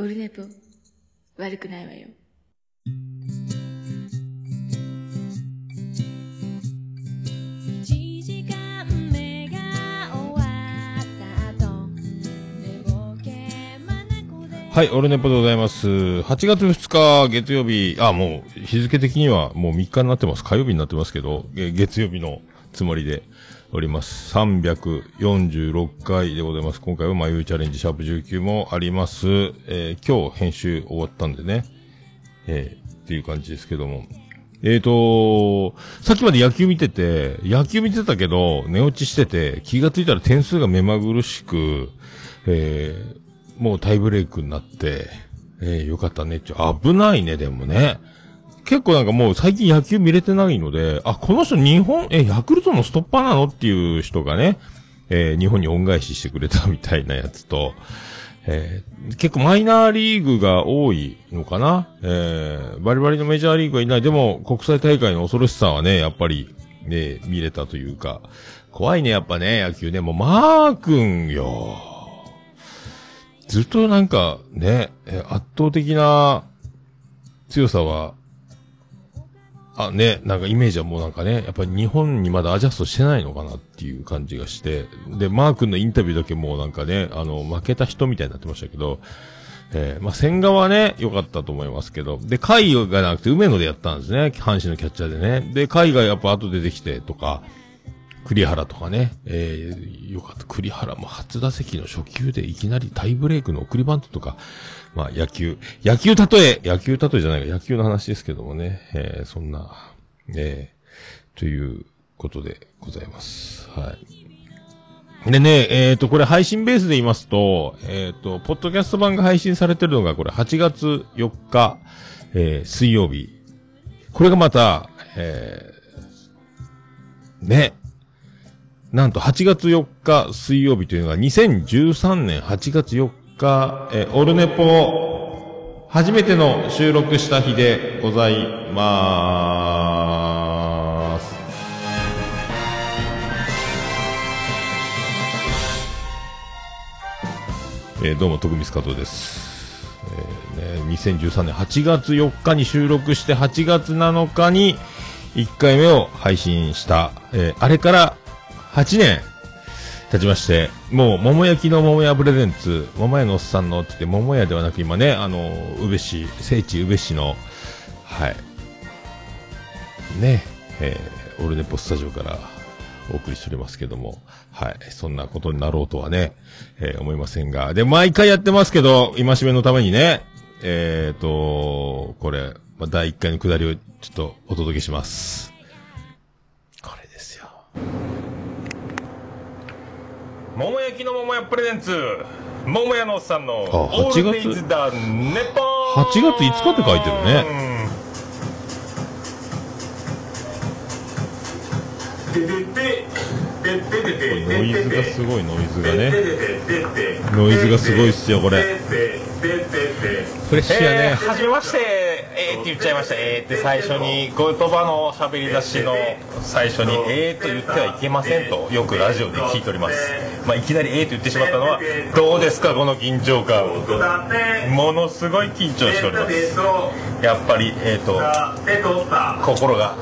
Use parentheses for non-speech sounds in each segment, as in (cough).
オルネポ、悪くないわよ。1時間目が終わった後寝ぼけまなこではい、オルネポでございます。8月2日月曜日、あ、もう日付的にはもう3日になってます。火曜日になってますけど、え月曜日のつもりでおります。346回でございます。今回はまゆいチャレンジシャープ19もあります。えー今日編集終わったんでね、えーっていう感じですけども。えーと、さっきまで野球見てて、野球見てたけど、寝落ちしてて、気がついたら点数が目まぐるしく、えーもうタイブレイクになって、えーよかったねって。危ないね、でもね。結構なんかもう最近野球見れてないので、あ、この人日本、え、ヤクルトのストッパーなのっていう人がね、えー日本に恩返ししてくれたみたいなやつと、えー結構マイナーリーグが多いのかな？えーバリバリのメジャーリーグはいない。でも国際大会の恐ろしさはね、やっぱり、ね、見れたというか、怖いね、やっぱね、野球ね。もうマー君よ。ずっとなんかね、圧倒的な強さは、あ、ね、なんかイメージはもうなんかね、やっぱり日本にまだアジャストしてないのかなっていう感じがして、で、マー君のインタビューだけもうなんかね、あの、負けた人みたいになってましたけど、えーまあ、千賀はね、良かったと思いますけど、で、海がなくて梅野でやったんですね、阪神のキャッチャーでね。で、海がやっぱ後でできてとか、栗原とかね、えー、よかった。栗原も初打席の初球でいきなりタイブレイクの送りバントとか、まあ野球、野球例え、野球例えじゃないか、野球の話ですけどもね、えー、そんな、えー、ということでございます。はい。でね、えっ、と、これ配信ベースで言いますと、えっ、と、ポッドキャスト版が配信されてるのが、これ8月4日、えー、水曜日。これがまた、えー、ね、なんと8月4日水曜日というのが2013年8月4日、えーオルネポ初めての収録した日でございまーす。えーどうも、徳光加藤です。えーね、2013年8月4日に収録して8月7日に1回目を配信した、えーあれから8年経ちまして、もう、桃焼きの桃屋プレゼンツ、桃屋のおっさんのって言って、桃屋ではなく今ね、あの、宇部市、聖地宇部市の、はい、ね、えーオルネポスタジオからお送りしておりますけども、はい、そんなことになろうとはね、えー思いませんが、で、毎回やってますけど、今しめのためにね、えーと、これ、まあ、第1回のくだりをちょっとお届けします。これですよ。桃焼きの桃屋プレゼンツ、桃屋のおっさんの、あオールデイズだ、ネポー8月5日って書いてるね。ノイズがすごいノイズがね。ノイズがすごいっすよ、これ。フレッシュやね。えー、めまして、えーって言っちゃいました。えーって最初に、言葉の喋り出しの最初に、えーと言ってはいけませんと、よくラジオで聞いております。まあ、いきなりえーと言ってしまったのは、どうですか、この緊張感。ものすごい緊張しております。やっぱり、えーと、心が、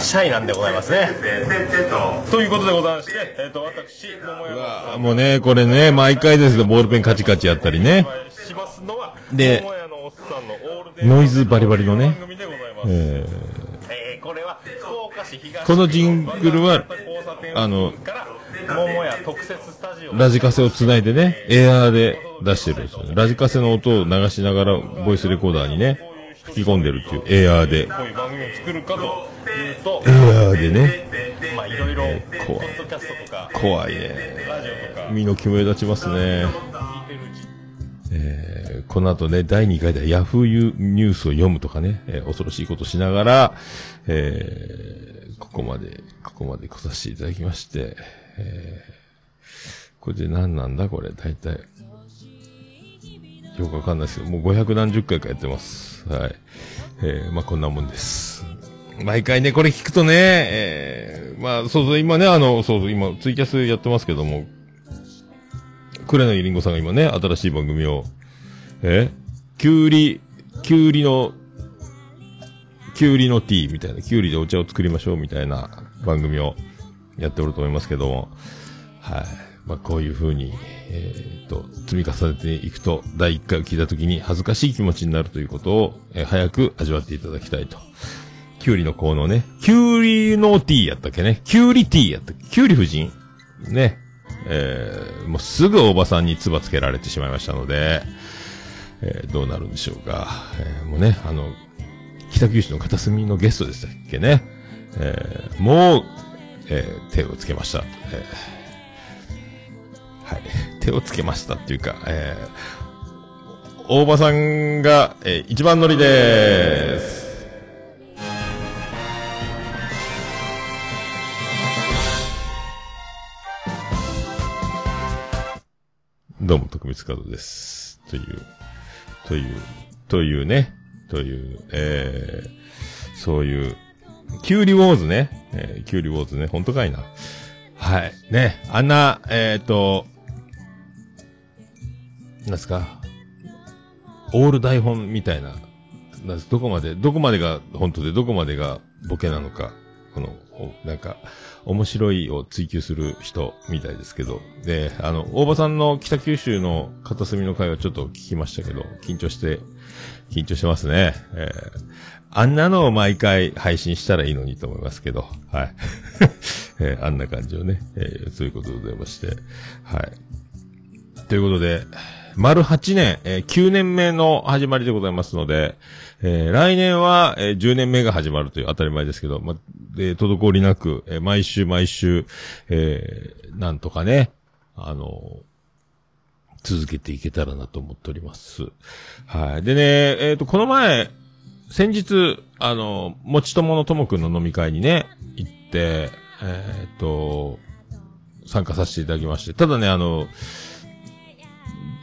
シャイなんでございますね。ということでございまして、えーと、私、桃山もうね、これね、毎回ですけど、ボールペンカチカチやったりね。しますのはでノイズバリバリのねええーこのジングルはあのラジカセを繋いでね、エアーで出してるんですよね。ラジカセの音を流しながら、ボイスレコーダーにね、吹き込んでるっていう、エアーで。こういう番組を作るかというとエアーでね、まあいろいろポッ怖いドキャストとか怖いね。ラジオとか身の肝立ちますね。えーこの後ね、第2回ではヤフーニュースを読むとかね、えー恐ろしいことしながら、えーここまで、ここまで来させていただきまして、えーこれで何なんだこれ、大体。よくわかんないですけど、もう500何十回かやってます。はい。えーまあこんなもんです。毎回ね、これ聞くとね、えーまあそうそう、今ね、あの、そうそう、今ツイキャスやってますけども、クレナイリンゴさんが今ね、新しい番組をえきゅうり、きゅうりの、きゅうりのティーみたいな、きゅうりでお茶を作りましょうみたいな番組をやっておると思いますけども、はい。まあ、こういう風に、えー、と、積み重ねていくと、第1回を聞いた時に恥ずかしい気持ちになるということを、えー早く味わっていただきたいと。きゅうりの効能ね。きゅうりのティーやったっけね。きゅうりティーやったっけきゅうり夫人ね。えー、もうすぐおばさんに唾つけられてしまいましたので、えーどうなるんでしょうか。えーもうね、あの、北九州の片隅のゲストでしたっけね。えーもう、えー手をつけました。えーはい。手をつけましたっていうか、えー大場さんが、えー一番乗りでーす。どうも、徳光カードです。という、という、というね、という、えー、そういう、キュウリウォーズね、えー、キュウリウォーズね、本当かいな。はい。ね、あんな、えっ、と、なんすか、オール台本みたいな、なんす。どこまで、どこまでが本当で、どこまでがボケなのか、この、なんか、面白いを追求する人みたいですけど、で、あの、大場さんの北九州の片隅の会はちょっと聞きましたけど、緊張して、緊張してますね。えーあんなのを毎回配信したらいいのにと思いますけど、はい。(laughs) えーあんな感じをね、えーそういうことでございまして、はい。ということで、丸8年、えー9年目の始まりでございますので、えー来年は、えー10年目が始まるという当たり前ですけど、ま、で、滞りなく、えー毎週毎週、えーなんとかね、あの続けていけたらなと思っております。はい。でね、えっ、と、この前、先日、あの、もちとものともくんの飲み会にね、行って、えっ、と、参加させていただきまして、ただね、あの、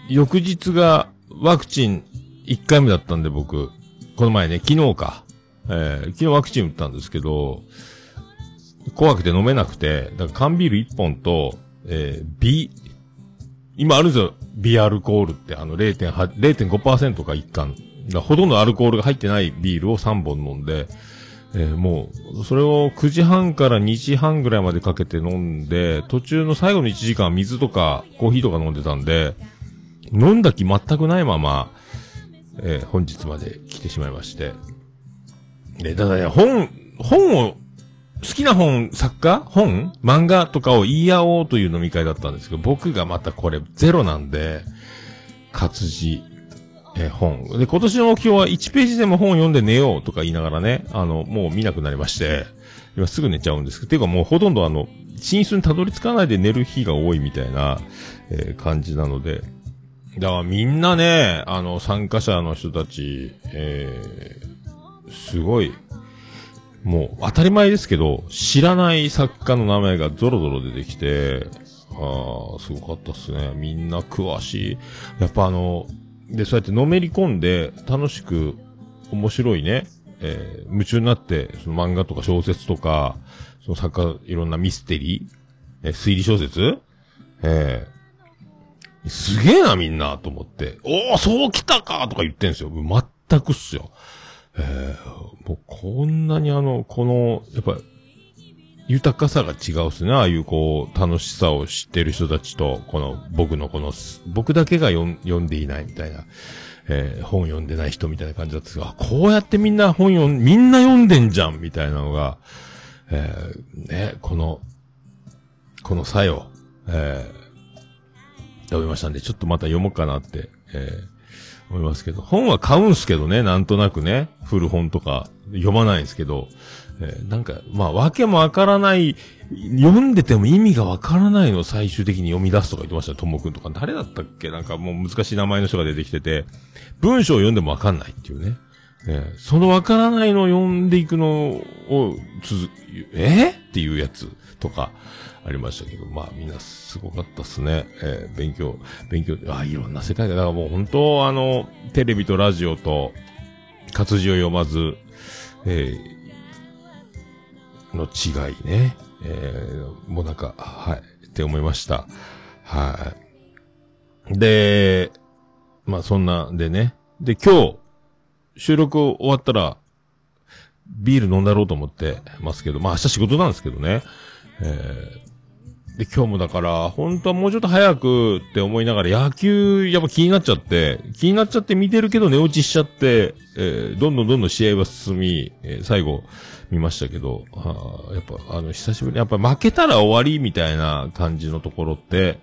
翌日がワクチン1回目だったんで僕、この前ね、昨日か。えー昨日ワクチン打ったんですけど、怖くて飲めなくて、だから缶ビール1本と、えー、ビ、今あるんですよ。ビアルコールって、あの0.8 0.5%か1缶。だほとんどアルコールが入ってないビールを3本飲んで、えーもう、それを9時半から2時半ぐらいまでかけて飲んで、途中の最後の1時間水とかコーヒーとか飲んでたんで、飲んだ気全くないまま、えー本日まで来てしまいまして。で、ただね、本、本を、好きな本、作家？本？漫画とかを言い合おうという飲み会だったんですけど、僕がまたこれゼロなんで、活字、えー本。で、今年の目標は1ページでも本を読んで寝ようとか言いながらね、あの、もう見なくなりまして、今すぐ寝ちゃうんですけど、ていうかもうほとんどあの、寝室にたどり着かないで寝る日が多いみたいな、えー感じなので、だからみんなね、あの、参加者の人たち、えーすごい、もう当たり前ですけど、知らない作家の名前がゾロゾロ出てきて、ああ、すごかったっすね。みんな詳しい。やっぱあの、で、そうやってのめり込んで、楽しく、面白いね、えー夢中になって、その漫画とか小説とか、その作家、いろんなミステリー、えー推理小説えーすげえな、みんな、と思って。おー、そう来たかとか言ってんすよ。全くっすよ。えー、もうこんなにあの、この、やっぱ、豊かさが違うっすね。ああいうこう、楽しさを知ってる人たちと、この、僕のこの、僕だけが読んでいないみたいな、えー本読んでない人みたいな感じだったんですが、こうやってみんな本読ん、みんな読んでんじゃんみたいなのが、えーね、この、この作用、えー読みましたんで、ちょっとまた読もうかなって、えー思いますけど、本は買うんすけどね、なんとなくね、古本とか読まないんですけど、えーなんか、まあ、わけもわからない、読んでても意味がわからないのを最終的に読み出すとか言ってました、ともくんとか。誰だったっけ？なんかもう難しい名前の人が出てきてて、文章を読んでもわかんないっていうね。えーそのわからないのを読んでいくのを続、え？ーっていうやつとかありましたけど、まあみんなすごかったっすね。えー勉強、勉強、あ、いろんな世界が、だからもう本当あの、テレビとラジオと活字を読まず、えーの違いね。えーもうなんか、はい、って思いました。はい。で、まあそんなでね。で、今日、収録終わったら、ビール飲んだろうと思ってますけど、まあ明日仕事なんですけどね。えー、で、今日もだから、本当はもうちょっと早くって思いながら、野球、やっぱ気になっちゃって、気になっちゃって見てるけど寝落ちしちゃって、えー、どんどんどんどん試合は進み、えー最後、見ましたけど、あやっぱ、あの、久しぶりに、やっぱ負けたら終わりみたいな感じのところって、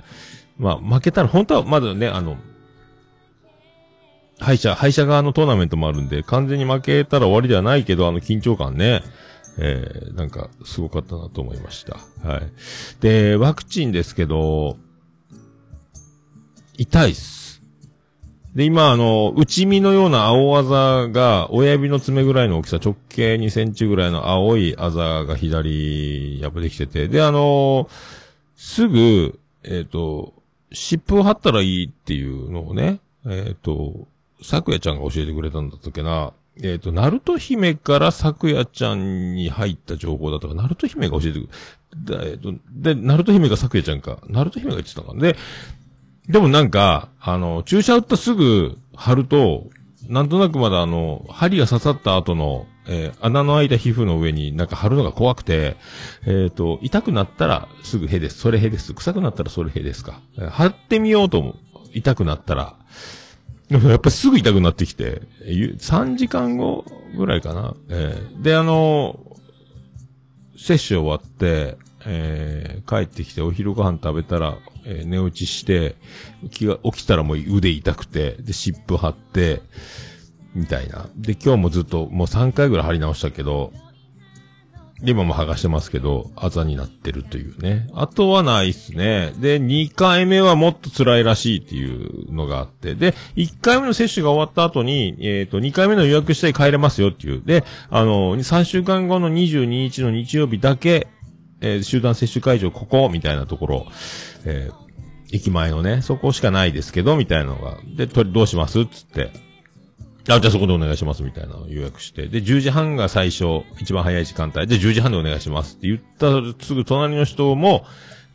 まあ、負けたら、本当はまだね、あの、敗者、敗者側のトーナメントもあるんで、完全に負けたら終わりではないけど、あの緊張感ね、えー、なんか、すごかったなと思いました。はい。で、ワクチンですけど、痛いっす。で、今、あの、内身のような青あざが、親指の爪ぐらいの大きさ、直径2センチぐらいの青いあざが左、やっぱできてて、で、あのすぐ、えっ、と、湿布を貼ったらいいっていうのをね、えっ、と、咲夜ちゃんが教えてくれたんだったっけな。えっ、と、ナルト姫から咲夜ちゃんに入った情報だったか、ナルト姫が教えてくれ、でえっ、と、で、ナルト姫が咲夜ちゃんか。ナルト姫が言ってたのか。で、でもなんか、あの、注射打ったすぐ貼ると、なんとなくまだあの、針が刺さった後の、えー穴の開いた皮膚の上になんか貼るのが怖くて、えっ、と、痛くなったらすぐへです。それへです。臭くなったらそれへですか。貼ってみようと思う。痛くなったら。やっぱすぐ痛くなってきて、3時間後ぐらいかな。えーで、あの接種終わって、えー帰ってきてお昼ご飯食べたら、えー寝落ちして、気が、起きたらもう腕痛くて、で、湿布貼って、みたいな。で、今日もずっと、もう3回ぐらい貼り直したけど、で今も剥がしてますけど、あざになってるというね。あとはないっすね。で、2回目はもっと辛いらしいっていうのがあって。で、1回目の接種が終わった後に、えっ、と、2回目の予約して帰れますよっていう。で、あの、3週間後の22日の日曜日だけ、えー集団接種会場ここ、みたいなところ、えー駅前のね、そこしかないですけど、みたいなのが。で、と、どうしますつって。あ、じゃあそこでお願いします、みたいなのを予約して。で、10時半が最初、一番早い時間帯。で、10時半でお願いしますって言ったらすぐ隣の人も、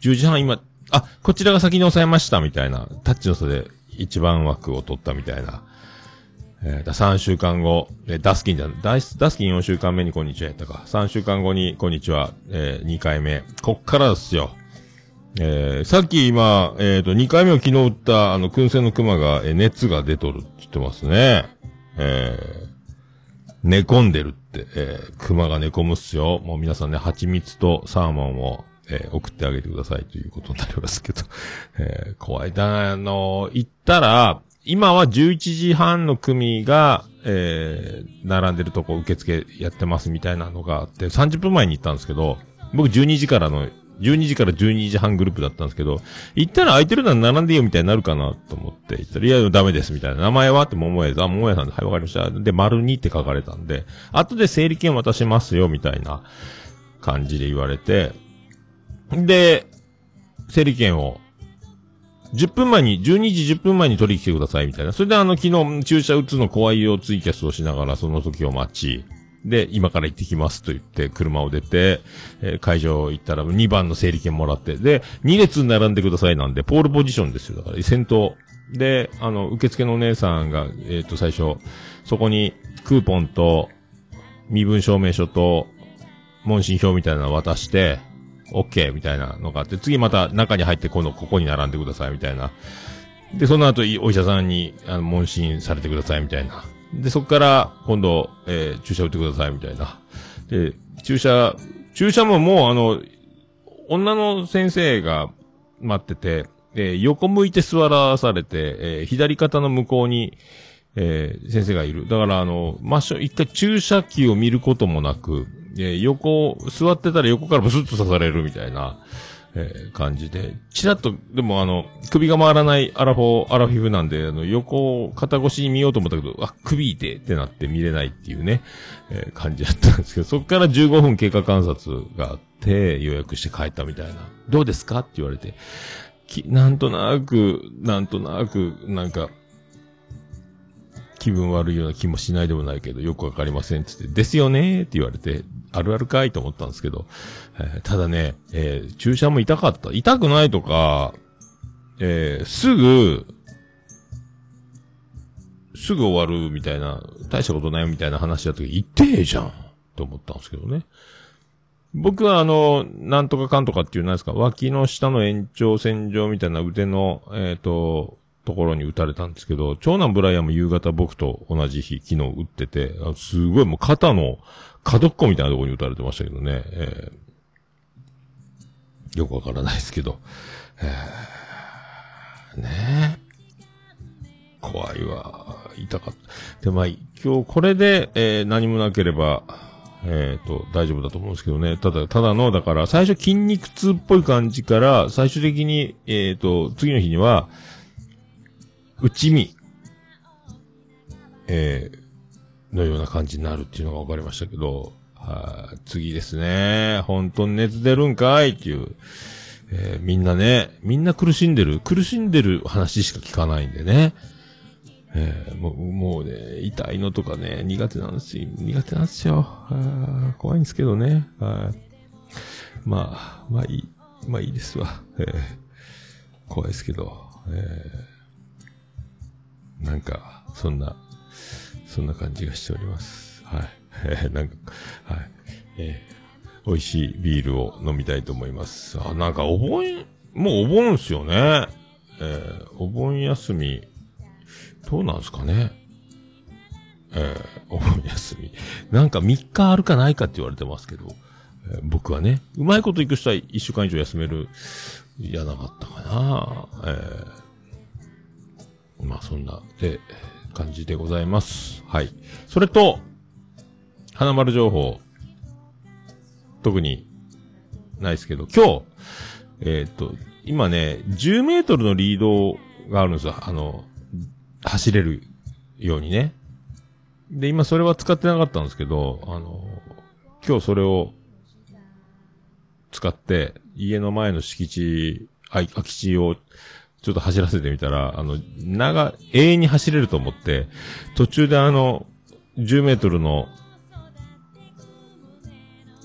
10時半今、あ、こちらが先に抑えました、みたいな。タッチの差で一番枠を取ったみたいな。えー、だ3週間後、えーダスキンじゃ、ダスダスキン4週間目にこんにちはやったか。3週間後にこんにちは、えー、2回目。こっからですよ。えー、さっき今、えっ、と、2回目を昨日打った、あの、燻製の熊が、えー熱が出とるって言ってますね。えー、寝込んでるって、えー、熊が寝込むっすよ。もう皆さんね、蜂蜜とサーモンを、えー送ってあげてくださいということになりますけど。(laughs) えー、怖い。だ、あの行ったら、今は11時半の組が、えー、並んでるとこ受付やってますみたいなのがあって、30分前に行ったんですけど、僕12時からの、12時から12時半グループだったんですけど、行ったら空いてるなら並んでいいよみたいになるかなと思って行ったら、いや、ダメですみたいな。名前はって桃屋さん、桃屋さんで、はい、わかりました。で、丸2って書かれたんで、後で整理券渡しますよみたいな感じで言われて、で、整理券を10分前に、12時10分前に取りに来てくださいみたいな。それであの昨日注射打つの怖いよツイキャスをしながらその時を待ち、で、今から行ってきますと言って車を出て、えー会場行ったら2番の整理券もらって、で、2列並んでくださいなんで、ポールポジションですよ。だから先頭。で、あの、受付のお姉さんが、えっ、と、最初、そこにクーポンと、身分証明書と、問診票みたいなの渡して、OK みたいなのがあって、次また中に入って今度ここに並んでくださいみたいな。で、その後お医者さんに、あの、問診されてくださいみたいな。で、そこから今度、えー注射打ってくださいみたいな。で、注射、注射ももうあの、女の先生が待ってて、えー横向いて座らされて、えー左肩の向こうに、えー先生がいる。だからあの、真正、一回注射器を見ることもなく、え横、座ってたら横からブスッと刺されるみたいな、えー感じで、チラッと、でもあの、首が回らないアラフォー、アラフィフなんで、あの、横を肩越しに見ようと思ったけど、あ、首痛いってなって見れないっていうね、(laughs) えー感じだったんですけど、そこから15分経過観察があって、予約して帰ったみたいな。どうですか？って言われて、き、なんとなく、なんとなく、なんか、気分悪いような気もしないでもないけど、よくわかりませんって言って、ですよねって言われて、あるあるかいと思ったんですけど、えーただね、えー注射も痛かった。痛くないとか、えーすぐ、すぐ終わるみたいな、大したことないみたいな話だった時、言ってえじゃんと思ったんですけどね。僕はあの、なんとかかんとかっていう、なんですか、脇の下の延長線上みたいな腕の、えっ、と、ところに打たれたんですけど、長男ブライアンも夕方僕と同じ日、昨日打ってて、すごいもう肩の角っこみたいなところに打たれてましたけどね、えーよくわからないですけど、えーねえ。怖いわ。痛かった。で、まあ、今日これで、えー何もなければ、えっ、と、大丈夫だと思うんですけどね。ただ、ただの、だから、最初筋肉痛っぽい感じから、最終的に、えっ、と、次の日には、内身、えーのような感じになるっていうのが分かりましたけど、はい、次ですね。本当に熱出るんかい？っていう、えーみんなね、みんな苦しんでる、苦しんでる話しか聞かないんでね。えーもう、もうね、痛いのとかね、苦手なんですよ。苦手なんですよ。あ怖いんですけどね。はいまあ、まあいい、まあいいですわ。えー怖いですけど、えーなんか、そんな、そんな感じがしております。はい。え (laughs) なんか、はい。えー美味しいビールを飲みたいと思います。あ、なんかお盆、もうお盆っすよね。えーお盆休み、どうなんすかね。えーお盆休み。なんか3日あるかないかって言われてますけど、えー僕はね、うまいこと行く人は1週間以上休める、いやなかったかな。えーまあそんな、で、感じでございます。はい。それと、花丸情報、特に、ないですけど、今日、えーっと、今ね、10メートルのリードがあるんですよ。あの、走れるようにね。で、今それは使ってなかったんですけど、あの、今日それを使って、家の前の敷地、空き地をちょっと走らせてみたら、あの、長、永遠に走れると思って、途中であの、10メートルの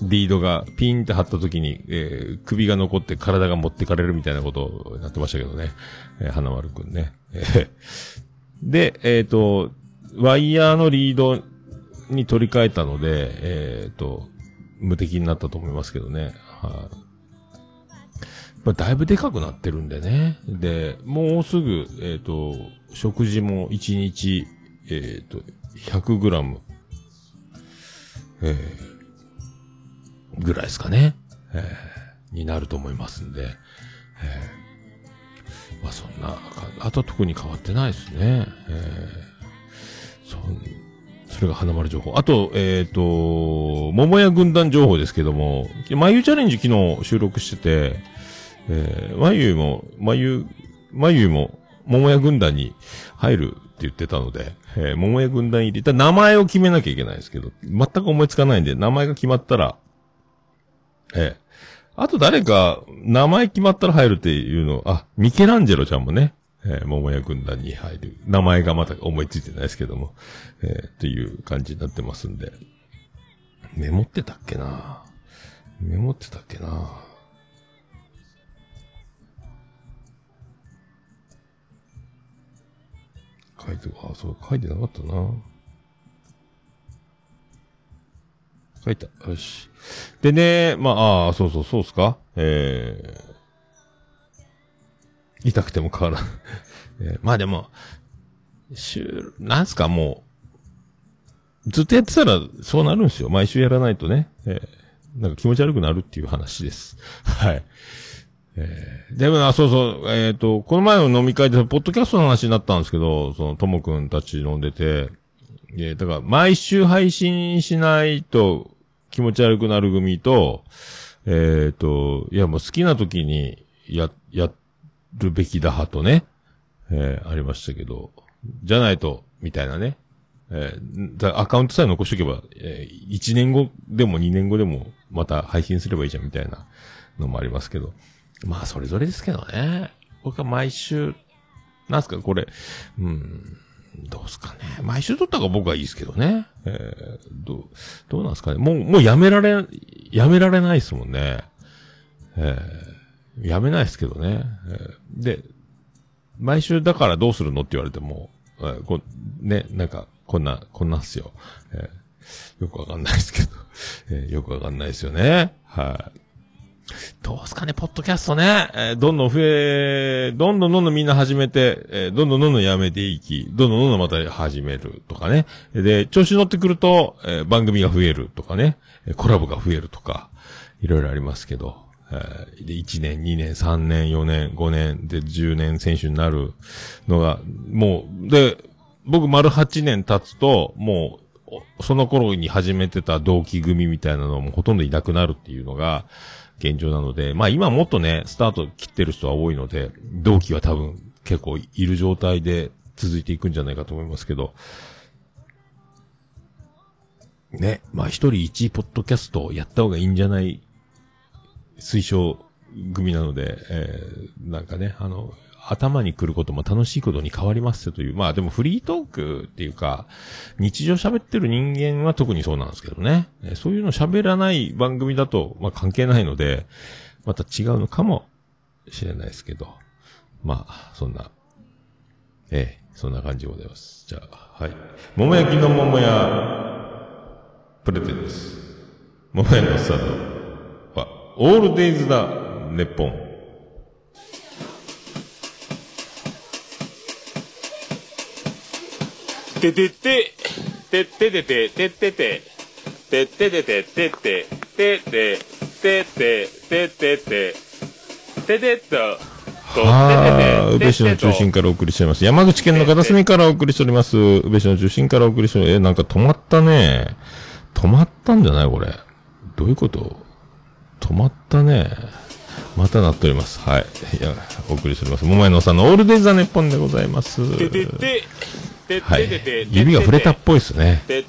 リードがピンって張った時に、えー首が残って体が持ってかれるみたいなことになってましたけどね。えー花丸くんね。で、えっ、と、ワイヤーのリードに取り替えたので、えっ、と、無敵になったと思いますけどね。はい、あ、だいぶでかくなってるんでね。で、もうすぐ、えっ、と、食事も1日、えっ、と、100グラム、えーぐらいですかね。えーになると思いますんで。えーまあそんな、あとは特に変わってないですね。えーそんそれが花丸情報。あと、えっ、と、桃屋軍団情報ですけども、まゆチャレンジ昨日収録してて、えー、まゆも、まゆ、まゆも、桃屋軍団に入るって言ってたので、えー、桃屋軍団入り、た名前を決めなきゃいけないですけど、全く思いつかないんで、名前が決まったら、ええ。あと誰か、名前決まったら入るっていうの、あ、ミケランジェロちゃんもね、えー、桃屋軍団に入る。名前がまた思いついてないですけども、えー、っていう感じになってますんで。メモってたっけな？メモってたっけな？書いて、あ、そう、書いてなかったな書いた。よし。でね、まあ、ああ、そうそう、そうっすか？えー、痛くても変わらん。(laughs) えーまあでも、週、なんすか、もう、ずっとやってたらそうなるんすよ。毎週やらないとね。えーなんか気持ち悪くなるっていう話です。(laughs) はい。えーでもな、そうそう、えっ、と、この前の飲み会で、ポッドキャストの話になったんですけど、その、ともくんたち飲んでて、えーだから、毎週配信しないと気持ち悪くなる組と、えっ、と、いや、もう好きな時に、や、やるべきだ派とね、えーありましたけど、じゃないと、みたいなね。えーアカウントさえ残しとけば、えー1年後でも2年後でも、また配信すればいいじゃん、みたいなのもありますけど。まあ、それぞれですけどね。僕は毎週、なんすか、これ、うん、どうすかね。毎週撮った方が僕はいいですけどね。えーどう、どうなんすかね。もう、もうやめられ、やめられないですもんね。えーやめないですけどね。えーで、毎週だからどうするのって言われても、えーこね、なんか、こんな、こんなっすよ。えーよくわかんないですけど、えーよくわかんないですよね。はい。どうすかね、ポッドキャストね。えーどんどん増え、どんどんどんどんみんな始めて、えーどんどんどんどんやめていき、どんどんどんどんまた始めるとかね。で、調子乗ってくると、えー番組が増えるとかね。コラボが増えるとか、いろいろありますけど。えーで、1年、2年、3年、4年、5年、で、10年選手になるのが、もう、で、僕丸8年経つと、もう、その頃に始めてた同期組みたいなのもほとんどいなくなるっていうのが現状なので、まあ今もっとね、スタート切ってる人は多いので、同期は多分結構いる状態で続いていくんじゃないかと思いますけど、ね、まあ一人一ポッドキャストやった方がいいんじゃない？推奨組なので、えー、なんかね、あの、頭に来ることも楽しいことに変わりますよという。まあでもフリートークっていうか、日常喋ってる人間は特にそうなんですけどね。そういうの喋らない番組だと、まあ関係ないので、また違うのかもしれないですけど。まあ、そんな、ええそんな感じでございます。じゃあ、はい。桃焼きの桃屋、プレゼンツ。桃屋のスタートは、オールデイズだ、ネッポン。ててて、てっててて、てってて、てっててて、てって、てって、てって、てってて、ててっと、とはあ、宇部市の中心からお送りしております。山口県の片隅からお送りしております。宇部市の中心からお送りしております。え、なんか止まったね。止まったんじゃない？これ。どういうこと？止まったね。またなっております。はい。いや、お送りしております。桃屋のさんのオールデイザネッポンでございます。ててて、てはい、。指が触れたっぽいですね。とい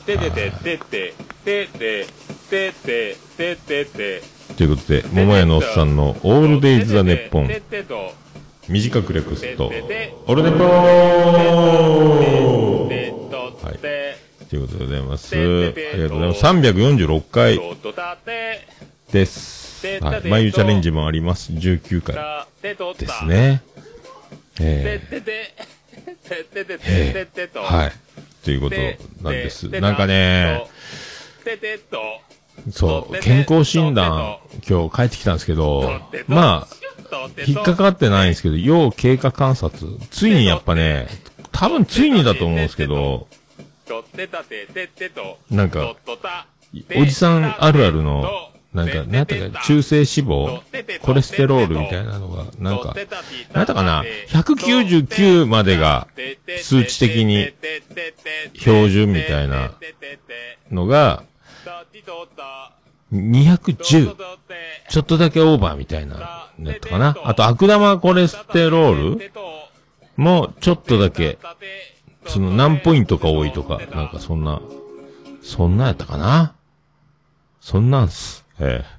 うことで、桃屋のおっさんのオールデイズ・ザ・ネッポン。短く略すと、オールネポーてっとはい、ということでございます。ありがとうございます。346回、です。はい。眉チャレンジもあります。19回。です。ね。えってて、てってて、と。ー、はい。ということてなんです。てなんかね、、ててと、そう、健康診断、今日帰ってきたんですけど、まあ、引っかかってないんですけど、要経過観察。ついにやっぱね、多分ついにだと思うんですけど、なんかおじさんあるあるの、なんか、なんやったか、中性脂肪、コレステロールみたいなのが、なんか、なんやったかな、199までが数値的に標準みたいなのが、210、ちょっとだけオーバーみたいな、やったかな？あと、悪玉コレステロールも、ちょっとだけ、その何ポイントか多いとか、なんかそんな、そんなやったかな？そんなんす。ええ。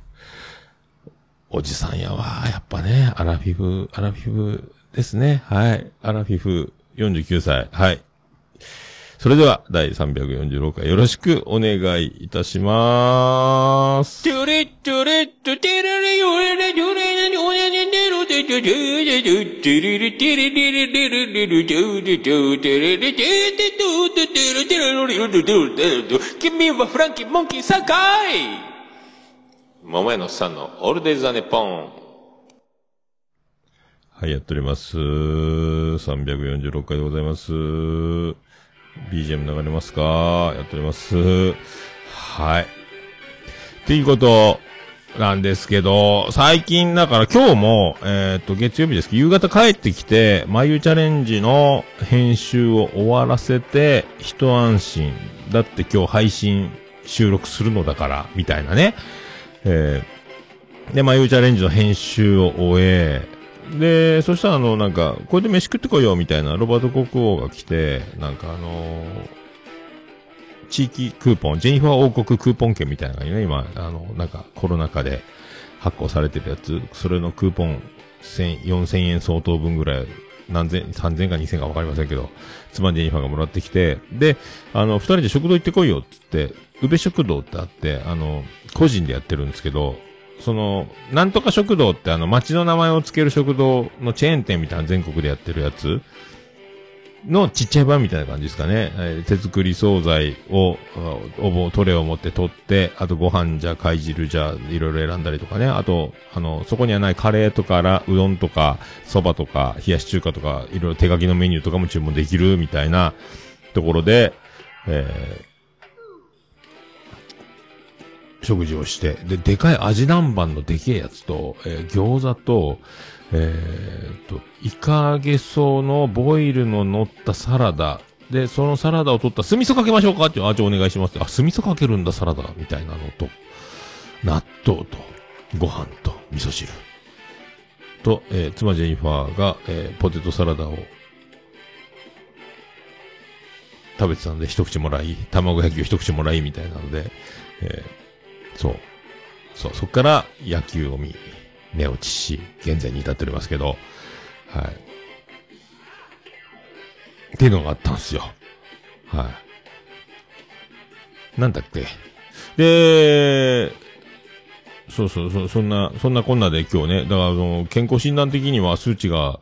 おじさんやわ。やっぱね、アラフィフ、アラフィフですね。はい。アラフィフ、49歳。はい。それでは、第346回よろしくお願いいたしまーす。トゥレットレットテレレヨレレヨレレヨレレレロテテテテテテレレテレレレレレレレテテテテレレテテテテテレテレロリロテテテテ君はフランキーモンキーサカイ桃屋のさんのオールデイズ・ザ・ネポンはい、やっております。346回でございます。BGM 流れますか？やっております。はい。っていうことなんですけど、最近だから今日も、えっ、と、月曜日ですけど、夕方帰ってきて、眉チャレンジの編集を終わらせて、一安心。だって今日配信収録するのだから、みたいなね。えーで、まあ、ゆうチャレンジの編集を終え、で、そしたらあの、なんか、これで飯食ってこいよ、みたいな、ロバート国王が来て、なんかあのー地域クーポン、ジェニファー王国クーポン券みたいなのがね、今、あの、なんか、コロナ禍で発行されてるやつ、それのクーポン、4000円相当分ぐらい、何千、3000か2000かわかりませんけど、妻ジェニファーがもらってきて、で、あの、二人で食堂行ってこいよ、つって、宇部食堂ってあって、あの、個人でやってるんですけど、その、なんとか食堂ってあの、町の名前を付ける食堂のチェーン店みたいな全国でやってるやつ？のちっちゃい版みたいな感じですかね。えー手作り惣菜を、おぼ、トレを持って取って、あとご飯じゃ、貝汁じゃ、いろいろ選んだりとかね。あと、あの、そこにはないカレーとから、うどんとか、蕎麦とか、冷やし中華とか、いろいろ手書きのメニューとかも注文できるみたいなところで、えー食事をして、で、でかい味南蛮のでけえやつと、えー餃子と、えー、と、イカゲソのボイルの乗ったサラダ。で、そのサラダを取った酢味噌かけましょうかって、あ、じゃあお願いしますって。あ、酢味噌かけるんだ、サラダ。みたいなのと、納豆と、ご飯と、味噌汁。と、えー妻ジェニファーが、えーポテトサラダを食べてたんで一口もらい、卵焼きを一口もらいみたいなので、えーそう。そう、そっから野球を見、寝落ちし、現在に至っておりますけど、はい。っていうのがあったんですよ。はい。なんだっけ。で、そうそうそう、そんな、そんなこんなで今日ね、だからあの、健康診断的には数値が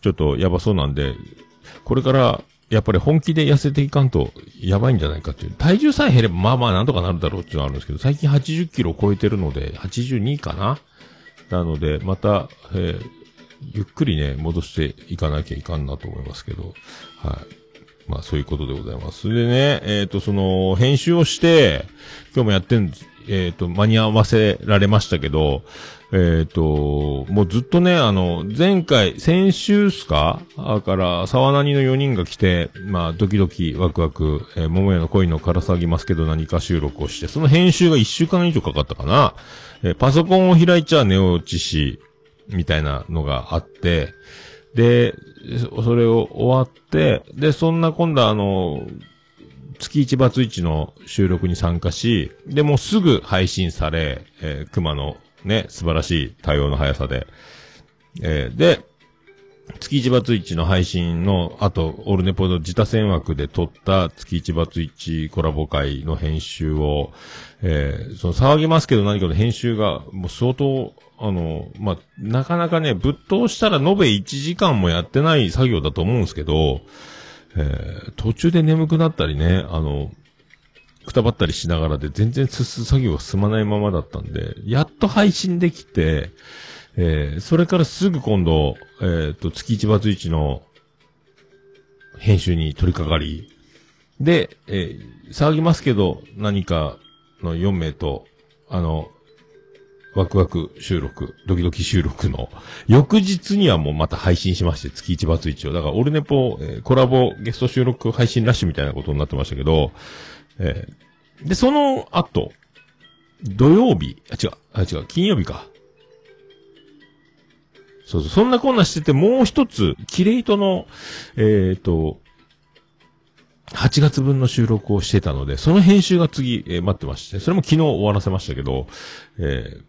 ちょっとやばそうなんで、これから、やっぱり本気で痩せていかんと、やばいんじゃないかっていう。体重さえ減れば、まあまあなんとかなるだろうっていうのがあるんですけど、最近80キロ超えてるので、82かな？なので、また、えーゆっくりね、戻していかなきゃいかんなと思いますけど、はい。まあそういうことでございます。それでね、えっ、と、その、編集をして、今日もやってん、えっ、と、間に合わせられましたけど、えっ、と、もうずっとね、あの、前回、先週っすか？あから、沢なにの4人が来て、まあ、ドキドキ、ワクワク、えー桃屋の恋のからさぎますけど何か収録をして、その編集が1週間以上かかったかな？えーパソコンを開いちゃ寝落ちし、みたいなのがあって、で、それを終わって、で、そんな今度あの、月一バツイチの収録に参加し、で、もうすぐ配信され、えー熊のね、素晴らしい対応の速さで、えーで、月一バツイチの配信の、あと、オルネポの自他戦枠で撮った月一バツイチコラボ会の編集を、えーその騒ぎますけど何かの編集が、もう相当、あの、まあ、なかなかね、ぶっ通したら延べ1時間もやってない作業だと思うんですけど、えー途中で眠くなったりね、あの、くたばったりしながらで全然進む作業が進まないままだったんで、やっと配信できて、えーそれからすぐ今度、えっ、と、月一バツイチの編集に取り掛かり、で、えー騒ぎますけど、何かの4名と、あの、ワクワク収録、ドキドキ収録の、翌日にはもうまた配信しまして、月一バツイチを。だから、オルネポ、えーコラボゲスト収録配信ラッシュみたいなことになってましたけど、えーで、その後、土曜日、あ、違う、あ、違う、金曜日か。そうそう、そんなこんなしてて、もう一つ、キレイトの、えっ、と、8月分の収録をしてたので、その編集が次、えー待ってまして、それも昨日終わらせましたけど、えー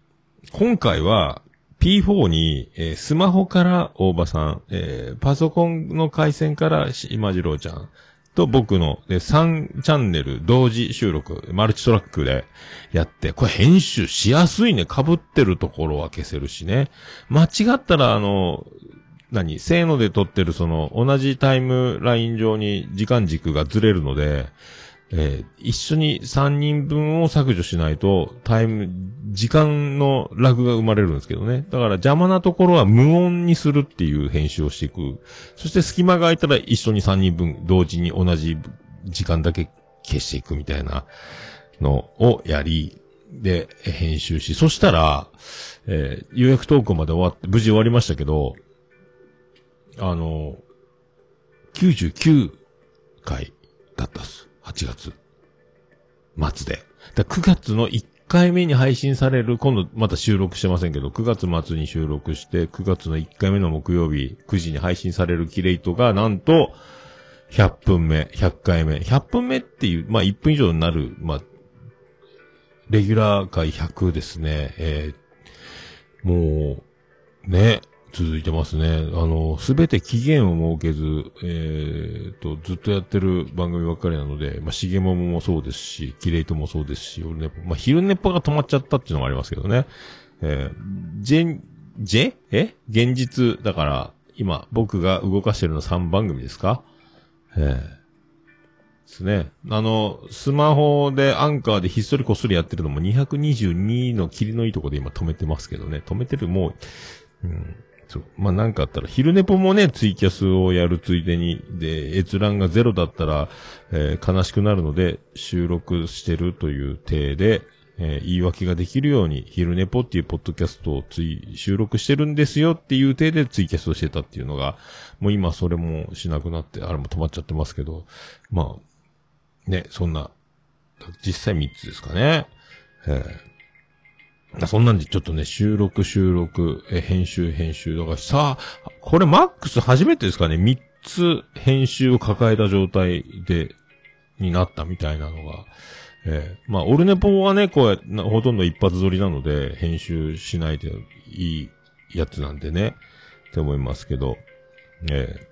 今回は P4 に、えースマホから大場さん、えーパソコンの回線から今次郎ちゃんと僕の、で3チャンネル同時収録、マルチトラックでやって、これ編集しやすいね。被ってるところは消せるしね。間違ったら、あの、何せーので撮ってるその、同じタイムライン上に時間軸がずれるので、えー一緒に3人分を削除しないと、タイム、時間のラグが生まれるんですけどね。だから邪魔なところは無音にするっていう編集をしていく。そして隙間が空いたら一緒に3人分同時に同じ時間だけ消していくみたいなのをやり、で、編集し、そしたら、えー、予約投稿まで終わって、無事終わりましたけど、あの、99回だったっす。8月。末で。だ9月の1回目に配信される、今度また収録してませんけど、9月末に収録して、9月の1回目の木曜日、9時に配信されるキレイトが、なんと、100分目、100回目。100分目っていう、まあ1分以上になる、まあ、レギュラー回100ですね。えー、もう、ね、続いてますね。あの、すべて期限を設けず、えー、と、ずっとやってる番組ばっかりなので、まあ、しげもももそうですし、キレイトもそうですし、俺ね、まあ、昼寝っぽが止まっちゃったっていうのがありますけどね。えー、ジェン、ジェえ？現実、だから、今、僕が動かしてるの3番組ですか？ええですね。あの、スマホでアンカーでひっそりこっそりやってるのも222の霧のいいとこで今止めてますけどね。止めてる、もう、うん。そう。まあ、なんかあったら、昼寝ぽもね、ツイキャスをやるついでに、で、閲覧がゼロだったら、えー悲しくなるので、収録してるという体で、えー言い訳ができるように、昼寝ぽっていうポッドキャストをつい、収録してるんですよっていう体でツイキャスをしてたっていうのが、もう今それもしなくなって、あれも止まっちゃってますけど、まあ、ね、そんな、実際3つですかね。ええそんなんでちょっとね、収録収録、え編集編集。だからさあ、これマックス初めてですかね ?3 つ編集を抱えた状態で、になったみたいなのが。ええまあ、オルネポンはね、こうやほとんど一発撮りなので、編集しないでいいやつなんでね、って思いますけど、ええ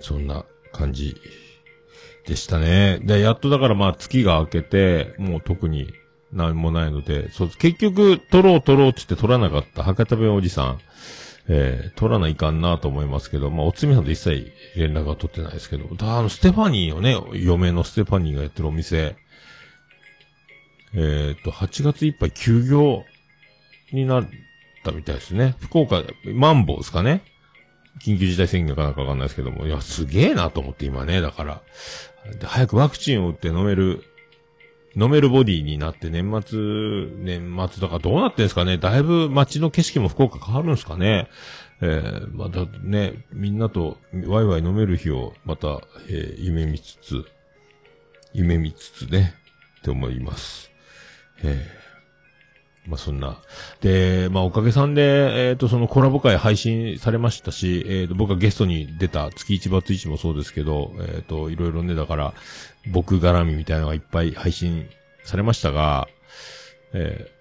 そんな感じでしたね。で、やっとだからまあ月が明けて、もう特に何もないので、そう、結局、撮ろう撮ろうっつって撮らなかった博多弁おじさん、えー、撮らないかんなと思いますけど、まあ、おつみさんと一切連絡は取ってないですけど、だあの、ステファニーのね、嫁のステファニーがやってるお店、えっ、と、8月いっぱい休業になったみたいですね。福岡、マンボウですかね緊急事態宣言かなんかわかんないですけども、いや、すげえなと思って今ね、だから。で、早くワクチンを打って飲める、飲めるボディになって年末、年末とかどうなってんですかね。だいぶ街の景色も福岡変わるんですかね。えー、またね、みんなとワイワイ飲める日をまた、えー夢見つつ、夢見つつね、って思います。えー。まあそんな。で、まあおかげさんで、えっ、と、そのコラボ会配信されましたし、えっ、と、僕がゲストに出た月一バツ一もそうですけど、えっ、と、いろいろね、だから、僕絡みみたいなのがいっぱい配信されましたが、えー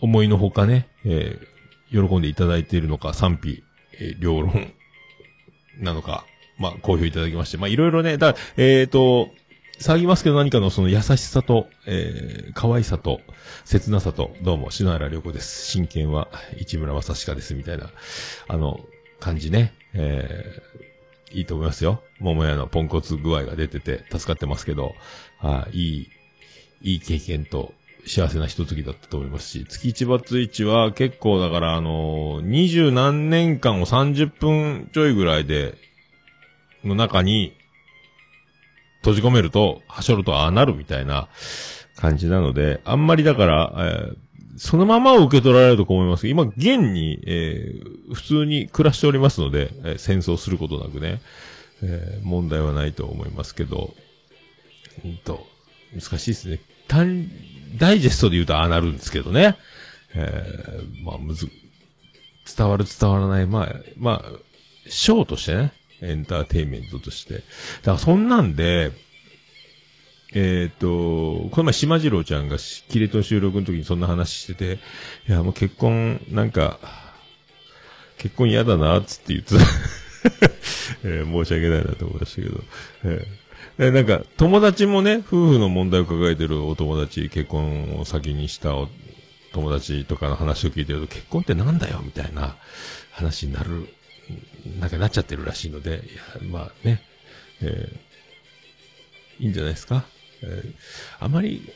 思いのほかね、えー喜んでいただいているのか、賛否、えー両論なのか、まあ、好評いただきまして、まあ、いろいろね、だえっ、と、騒ぎますけど何かのその優しさと、えー、可愛さと、切なさと、どうも、篠原涼子です。真剣は市村正親です、みたいな、あの、感じね。えー、いいと思いますよ。桃屋のポンコツ具合が出てて、助かってますけど、はい、いい、いい経験と、幸せな一月だったと思いますし、月一バツ一は結構だからあの二十何年間を30分ちょいぐらいで、の中に、閉じ込めると、はしょるとああなるみたいな感じなので、あんまりだから、えーそのままを受け取られると思いますけど、今、現に、えー普通に暮らしておりますので、えー戦争することなくね、えー問題はないと思いますけど、うんと、難しいですね。単、ダイジェストで言うとああなるんですけどね。えーまあ、むず、伝わる伝わらない、まあ、まあ、ショーとしてね、エンターテイメントとして。だからそんなんで、えっ、と、この前島次郎ちゃんがキレト収録の時にそんな話してて、いや、もう結婚、なんか、結婚嫌だな、つって言ってた。(laughs) えー申し訳ないなと思いましたけど。えーなんか、友達もね、夫婦の問題を抱えてるお友達、結婚を先にしたお友達とかの話を聞いてると、結婚ってなんだよみたいな話になる、なんかなっちゃってるらしいので、いや、まあね、えーいいんじゃないですか。えーあまり、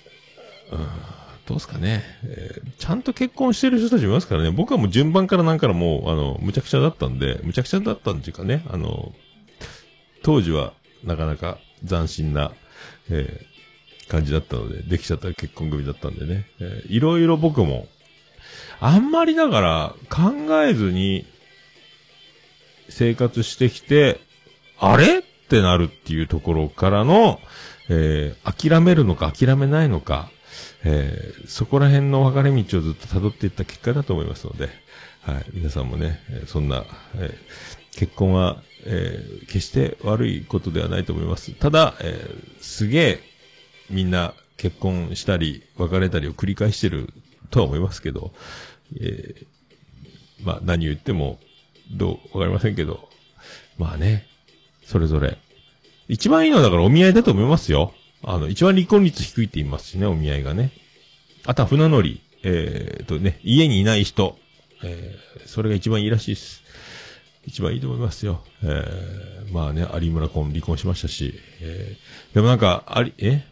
うん、どうですかね、えーちゃんと結婚してる人たちいますからね、僕はもう順番からなんからもう、あの、むちゃくちゃだったんで、むちゃくちゃだったんっていうかね、あの、当時はなかなか斬新な、えー感じだったので、できちゃった結婚組だったんでね、えーいろいろ僕も、あんまりだから考えずに生活してきて、あれ？ってなるっていうところからの、えー諦めるのか諦めないのか、えーそこら辺の分かれ道をずっと辿っていった結果だと思いますので、はい、皆さんもね、そんな、えー結婚は、えー決して悪いことではないと思います。ただ、えーすげえ、みんな結婚したり、別れたりを繰り返してるとは思いますけど、えーまあ何言っても、どう、わかりませんけど、まあね、それぞれ。一番いいのはだからお見合いだと思いますよ。あの、一番離婚率低いって言いますしね、お見合いがね。あとは船乗り、えー、とね、家にいない人、えー、それが一番いいらしいです。一番いいと思いますよ。えー、まあね、有村コン離婚しましたし、えー、でもなんか、あり、え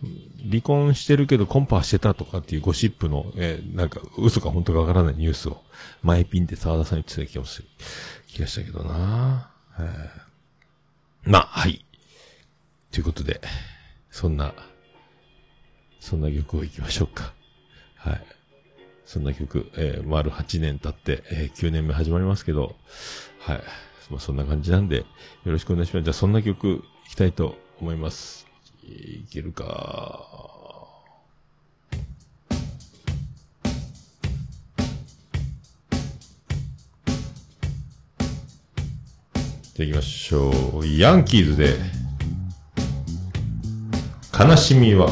離婚してるけどコンパしてたとかっていうゴシップの、えー、なんか嘘か本当かわからないニュースを、前ピンって沢田さんに言ってた気がする、気がしたけどなえー、まあ、はい。ということで、そんな、そんな曲を行きましょうか。はい。そんな曲、えー、丸8年経って、えー、9年目始まりますけど、はい。まあ、そんな感じなんで、よろしくお願いします。じゃあ、そんな曲、いきたいと思います。いけるか。じゃあ行きましょう。ヤンキーズで、悲しみは、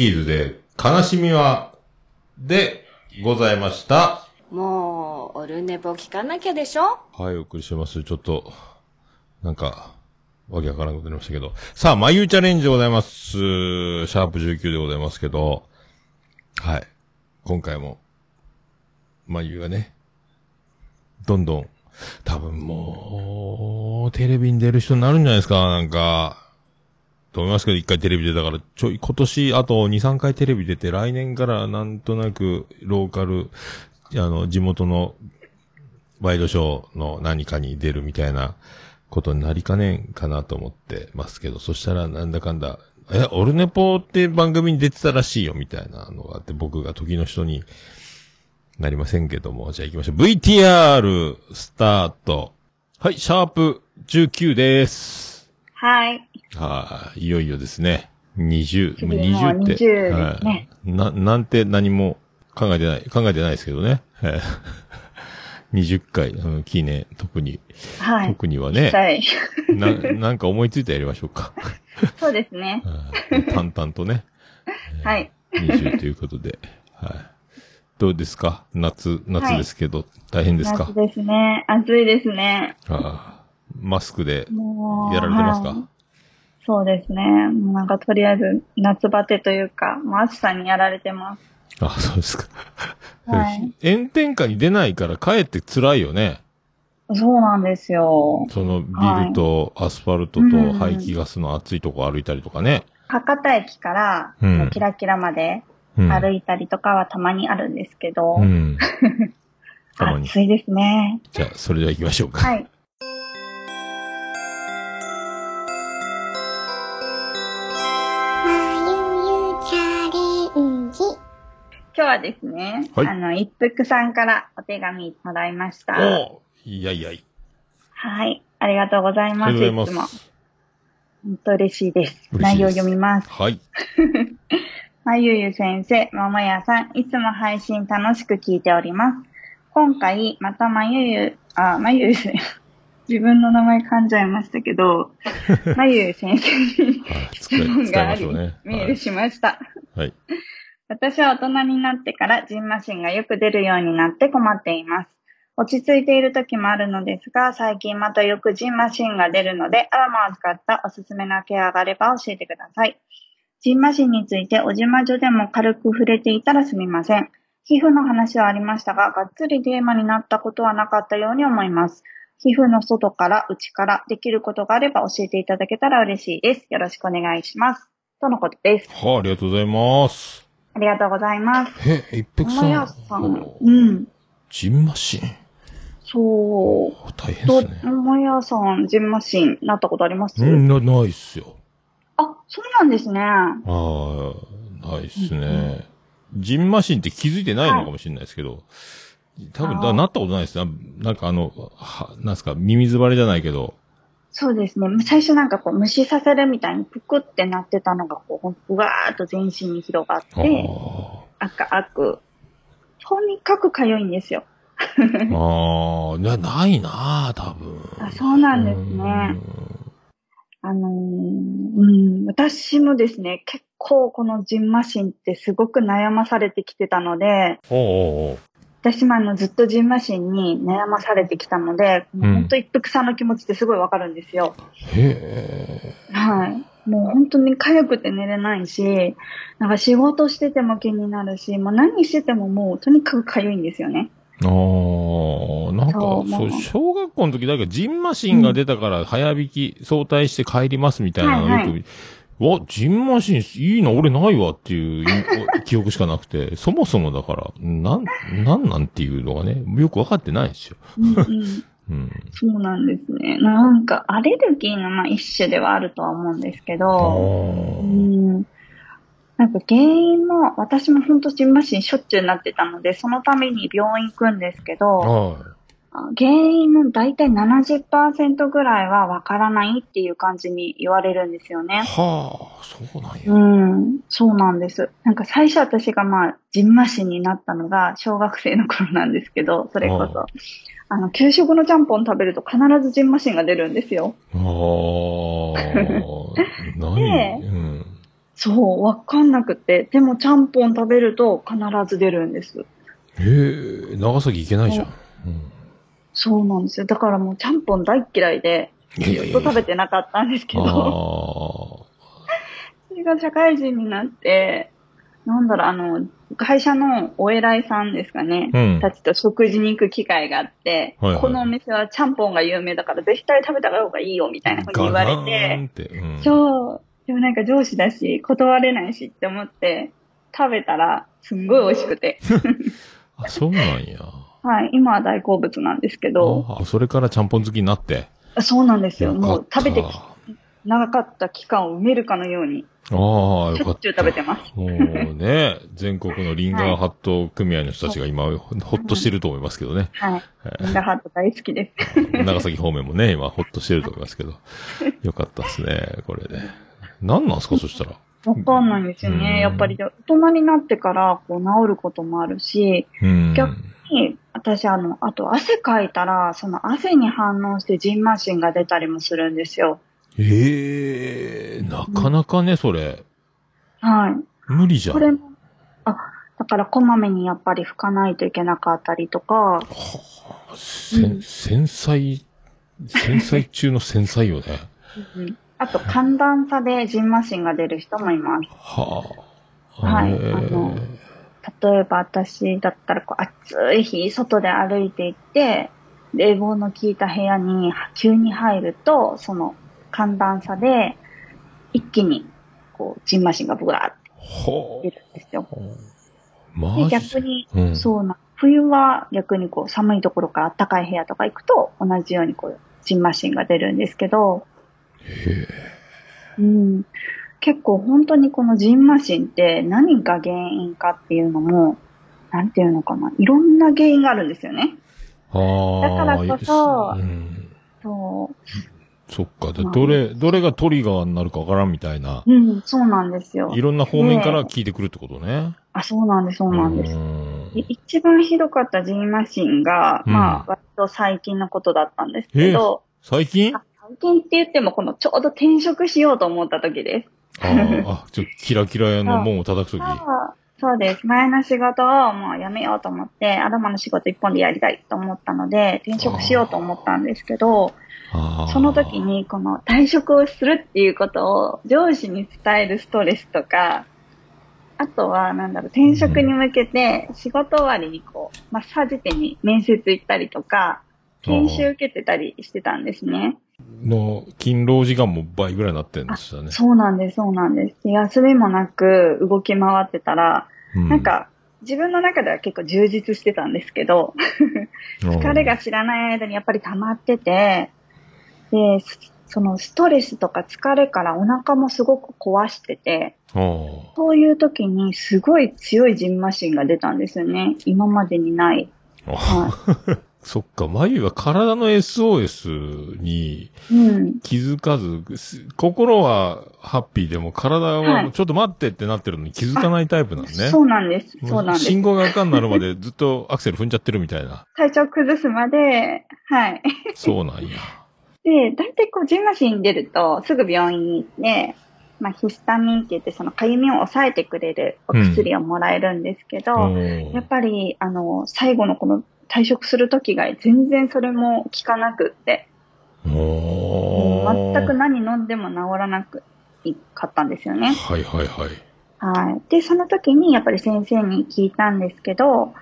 キーズで、悲しみは、で、ございました。もう、オルネポ聞かなきゃでしょ？はい、お送りしてます。ちょっと、なんか、わけわからんことになりましたけど。さあ、眉チャレンジでございます。シャープ19でございますけど、はい。今回も、眉がね、どんどん、多分もう、テレビに出る人になるんじゃないですか、なんか。と思いますけど、一回テレビ出たから、ちょい、今年あと2、3回テレビ出て、来年からなんとなく、ローカル、あの、地元の、ワイドショーの何かに出るみたいなことになりかねんかなと思ってますけど、そしたらなんだかんだ、え、オルネポって番組に出てたらしいよ、みたいなのがあって、僕が時の人になりませんけども、じゃあ行きましょう。VTR、スタート。はい、シャープ19です。はい。はい、いよいよですね。20、次もう20って。20ですねはい。な、なんて何も考えてない、考えてないですけどね。はい20回、うん、記念、特に、はい。特にはね、はい。な、なんか思いついてやりましょうか。そうですね。はい淡々とね。(laughs) はい。20ということで。はい。どうですか？夏、夏ですけど、大変ですか？夏ですね。暑いですね。ああマスクで。やられてますか、はいそうですね。もうなんかとりあえず夏バテというか、もう暑さにやられてます。あそうですか。はい炎天下に出ないからかえって辛いよね。そうなんですよ。そのビルとアスファルトと排気ガスの暑いとこ歩いたりとかね。博多駅から、キラキラまでうん。歩いたりとかはたまにあるんですけど、うん。(laughs) たまに。暑いですね。じゃあ、それでは行きましょうか。はい。今日はですね、はいあの、一服さんからお手紙もらいました。おいやいやい。はい。ありがとうございあます。りがとうございま。す。本当嬉しいです。内容を読みます。はい。(laughs) まゆゆ先生、ももやさん、いつも配信楽しく聞いております。今回、またまゆゆ、あ、まゆゆ先 (laughs) 自分の名前噛んじゃいましたけど、(laughs) まゆゆ先生に質問があり。メールしました。はい。私は大人になってからジンマシンがよく出るようになって困っています。落ち着いている時もあるのですが、最近またよくジンマシンが出るので、アロマを使ったおすすめのケアがあれば教えてください。ジンマシンについておじまじょでも軽く触れていたらすみません。皮膚の話はありましたが、がっつりテーマになったことはなかったように思います。皮膚の外から内からできることがあれば教えていただけたら嬉しいです。よろしくお願いします。とのことです。はあ、ありがとうございます。ありがとうございます。え、一服さん。さん。おうん。ジンマシン。そう。大変どですね。桃屋さん、ジンマシン、なったことあります、うん、な、ないっすよ。あ、そうなんですね。ああ、ないっすね。ジンマシンって気づいてないのかもしれないですけど、多分、あーだなったことないですな。なんかあの、は、なんすか、ミミズバレじゃないけど、そうですね。最初なんかこう、虫刺されみたいにぷくってなってたのが、こう、うわーっと全身に広がっあて、あ。赤く。とにかく痒いんですよ。(laughs) ああ、な、ないなあ多分。あそうなんですね。あのーうん、私もですね、結構このジンマシンってすごく悩まされてきてたので、おうおう私もあのずっとジンマシンに悩まされてきたので、ん本当一服さんの気持ちってすごいわかるんですよ。へえ。はい。もう本当に痒くて寝れないし、なんか仕事してても気になるし、もう何しててももうとにかく痒いんですよね。ああ、なんか、そう小学校の時、だけジンマシンが出たから、早引き、早退して帰りますみたいなのはいはいよく見、わ、ジンマシンいいな、俺ないわっていうい (laughs) 記憶しかなくて、そもそもだから、なん、なんなんていうのがね、よくわかってないんですよ。うん。(laughs) そうなんですね。なんかアレルギーのまあ一種ではあるとは思うんですけあど、うーんなんか原因も、私も本当ジンマシンしょっちゅうなってたので、そのために病院行くんですけど、はい。原因の大体70%ぐらいはわからないっていう感じに言われるんですよね。はあ、そうなんや。うん、そうなんです。なんか最初私がまあ、ジンマシンになったのが小学生の頃なんですけど、それこあそ。あの、給食のちゃんぽん食べると必ずジンマシンが出るんですよ。ああ、何？(laughs) でうん。そう、わかんなくて。でもちゃんぽん食べると必ず出るんです。へえ、長崎行けないじゃん。うんそうなんですよ。だからもうちゃんぽん大っ嫌いで、いやいやいやずっと食べてなかったんですけど、あそれが社会人になって、なんだろう、あの、会社のお偉いさんですかね、うんたちと食事に行く機会があって、はいはいこのお店はちゃんぽんが有名だから絶対食べた方がいいよみたいなふうに言われガナーてて。うん。そう、でもなんか上司だし、断れないしって思って、食べたらすんごい美味しくて、(laughs) あ、そうなんや。はい、今は大好物なんですけど、あそれからちゃんぽん好きになって。そうなんですよ。もう食べてき長かった期間を埋めるかのように、ああ、よかっ。しょったちゅう食べてます。もうね、(laughs) 全国のリンガーハット組合の人たちが今、ほっとしてると思いますけどね。はい。リンガーハート大好きです。長崎方面もね、今、ほっとしてると思いますけど。よかったですね、これで。何なんすか、そしたら。わかんないんですようんね。やっぱり大人になってからこう治ることもあるし、に私あの、あと汗かいたら、その汗に反応してジンマシンが出たりもするんですよ。ええなかなかね、それ。はい。無理じゃん。これも、あ、だからこまめにやっぱり拭かないといけなかったりとか、せん繊細、繊細中の繊細よね。うんあと寒暖差でジンマシンが出る人もいます。はあ。はいあの例えば私だったらこう暑い日、外で歩いていって、冷房の効いた部屋に急に入ると、その寒暖差で一気にこう、ジンマシンがブワーっては出るんですよ。あ。で、逆に、うん。そうな、冬は逆にこう寒いところから暖かい部屋とか行くと同じようにこう、ジンマシンが出るんですけど、へうん、結構本当にこのジンマシンって何が原因かっていうのも、なんていうのかな、いろんな原因があるんですよね。ああ。だからこそうん。そう。そっか。で、どれ、どれがトリガーになるかわからんみたいな。うん、そうなんですよい。ろんな方面から聞いてくるってことね。あ、そうなんです、そうなんです。一番ひどかったジンマシンが、うんまあ、割と最近のことだったんですけど、最近？あ最近って言っても、このちょうど転職しようと思った時です。あーあ、ちょっとキラキラ屋の門を叩くとき。あそうです。前の仕事をもう辞めようと思って、アロマの仕事一本でやりたいと思ったので、転職しようと思ったんですけど、その時。にこの退職をするっていうことを上司に伝えるストレスとか、あとは、なんだろう、転職に向けて仕事終わりにこう、マッサージ店に面接行ったりとか、研修受けてたりしてたんですね。の、勤労時間も倍ぐらいになってんですよね。そうなんです、そうなんです。で休みもなく動き回ってたら、うなん、か、自分の中では結構充実してたんですけど、(laughs) 疲れが知らない間にやっぱり溜まってて、で、すそのストレスとか疲れからお腹もすごく壊してて、そういう時にすごい強いジンマシンが出たんですよね。今までにない。あ。はそっか、眉は体の SOS に。気づかず、す心はハッピーでも体ははいちょっと待ってってなってるのに気づかないタイプなんね。そうなんです。そうなんです信。号が赤になるまでずっとアクセル踏んじゃってるみたいな。体調崩すまで、はい。そうなんや。(laughs) で、大体こう、ジンマシン出ると、すぐ病院に行って、まあ、ヒスタミンって言って、その、かゆみを抑えてくれるお薬をもらえるんですけど、おーやっぱり、あの、最後のこの退職する時が全然それも効かなくって、全く何飲んでも治らなくいかったんですよね。はいはいはい。はい。で、その時にやっぱり先生に聞いたんですけど、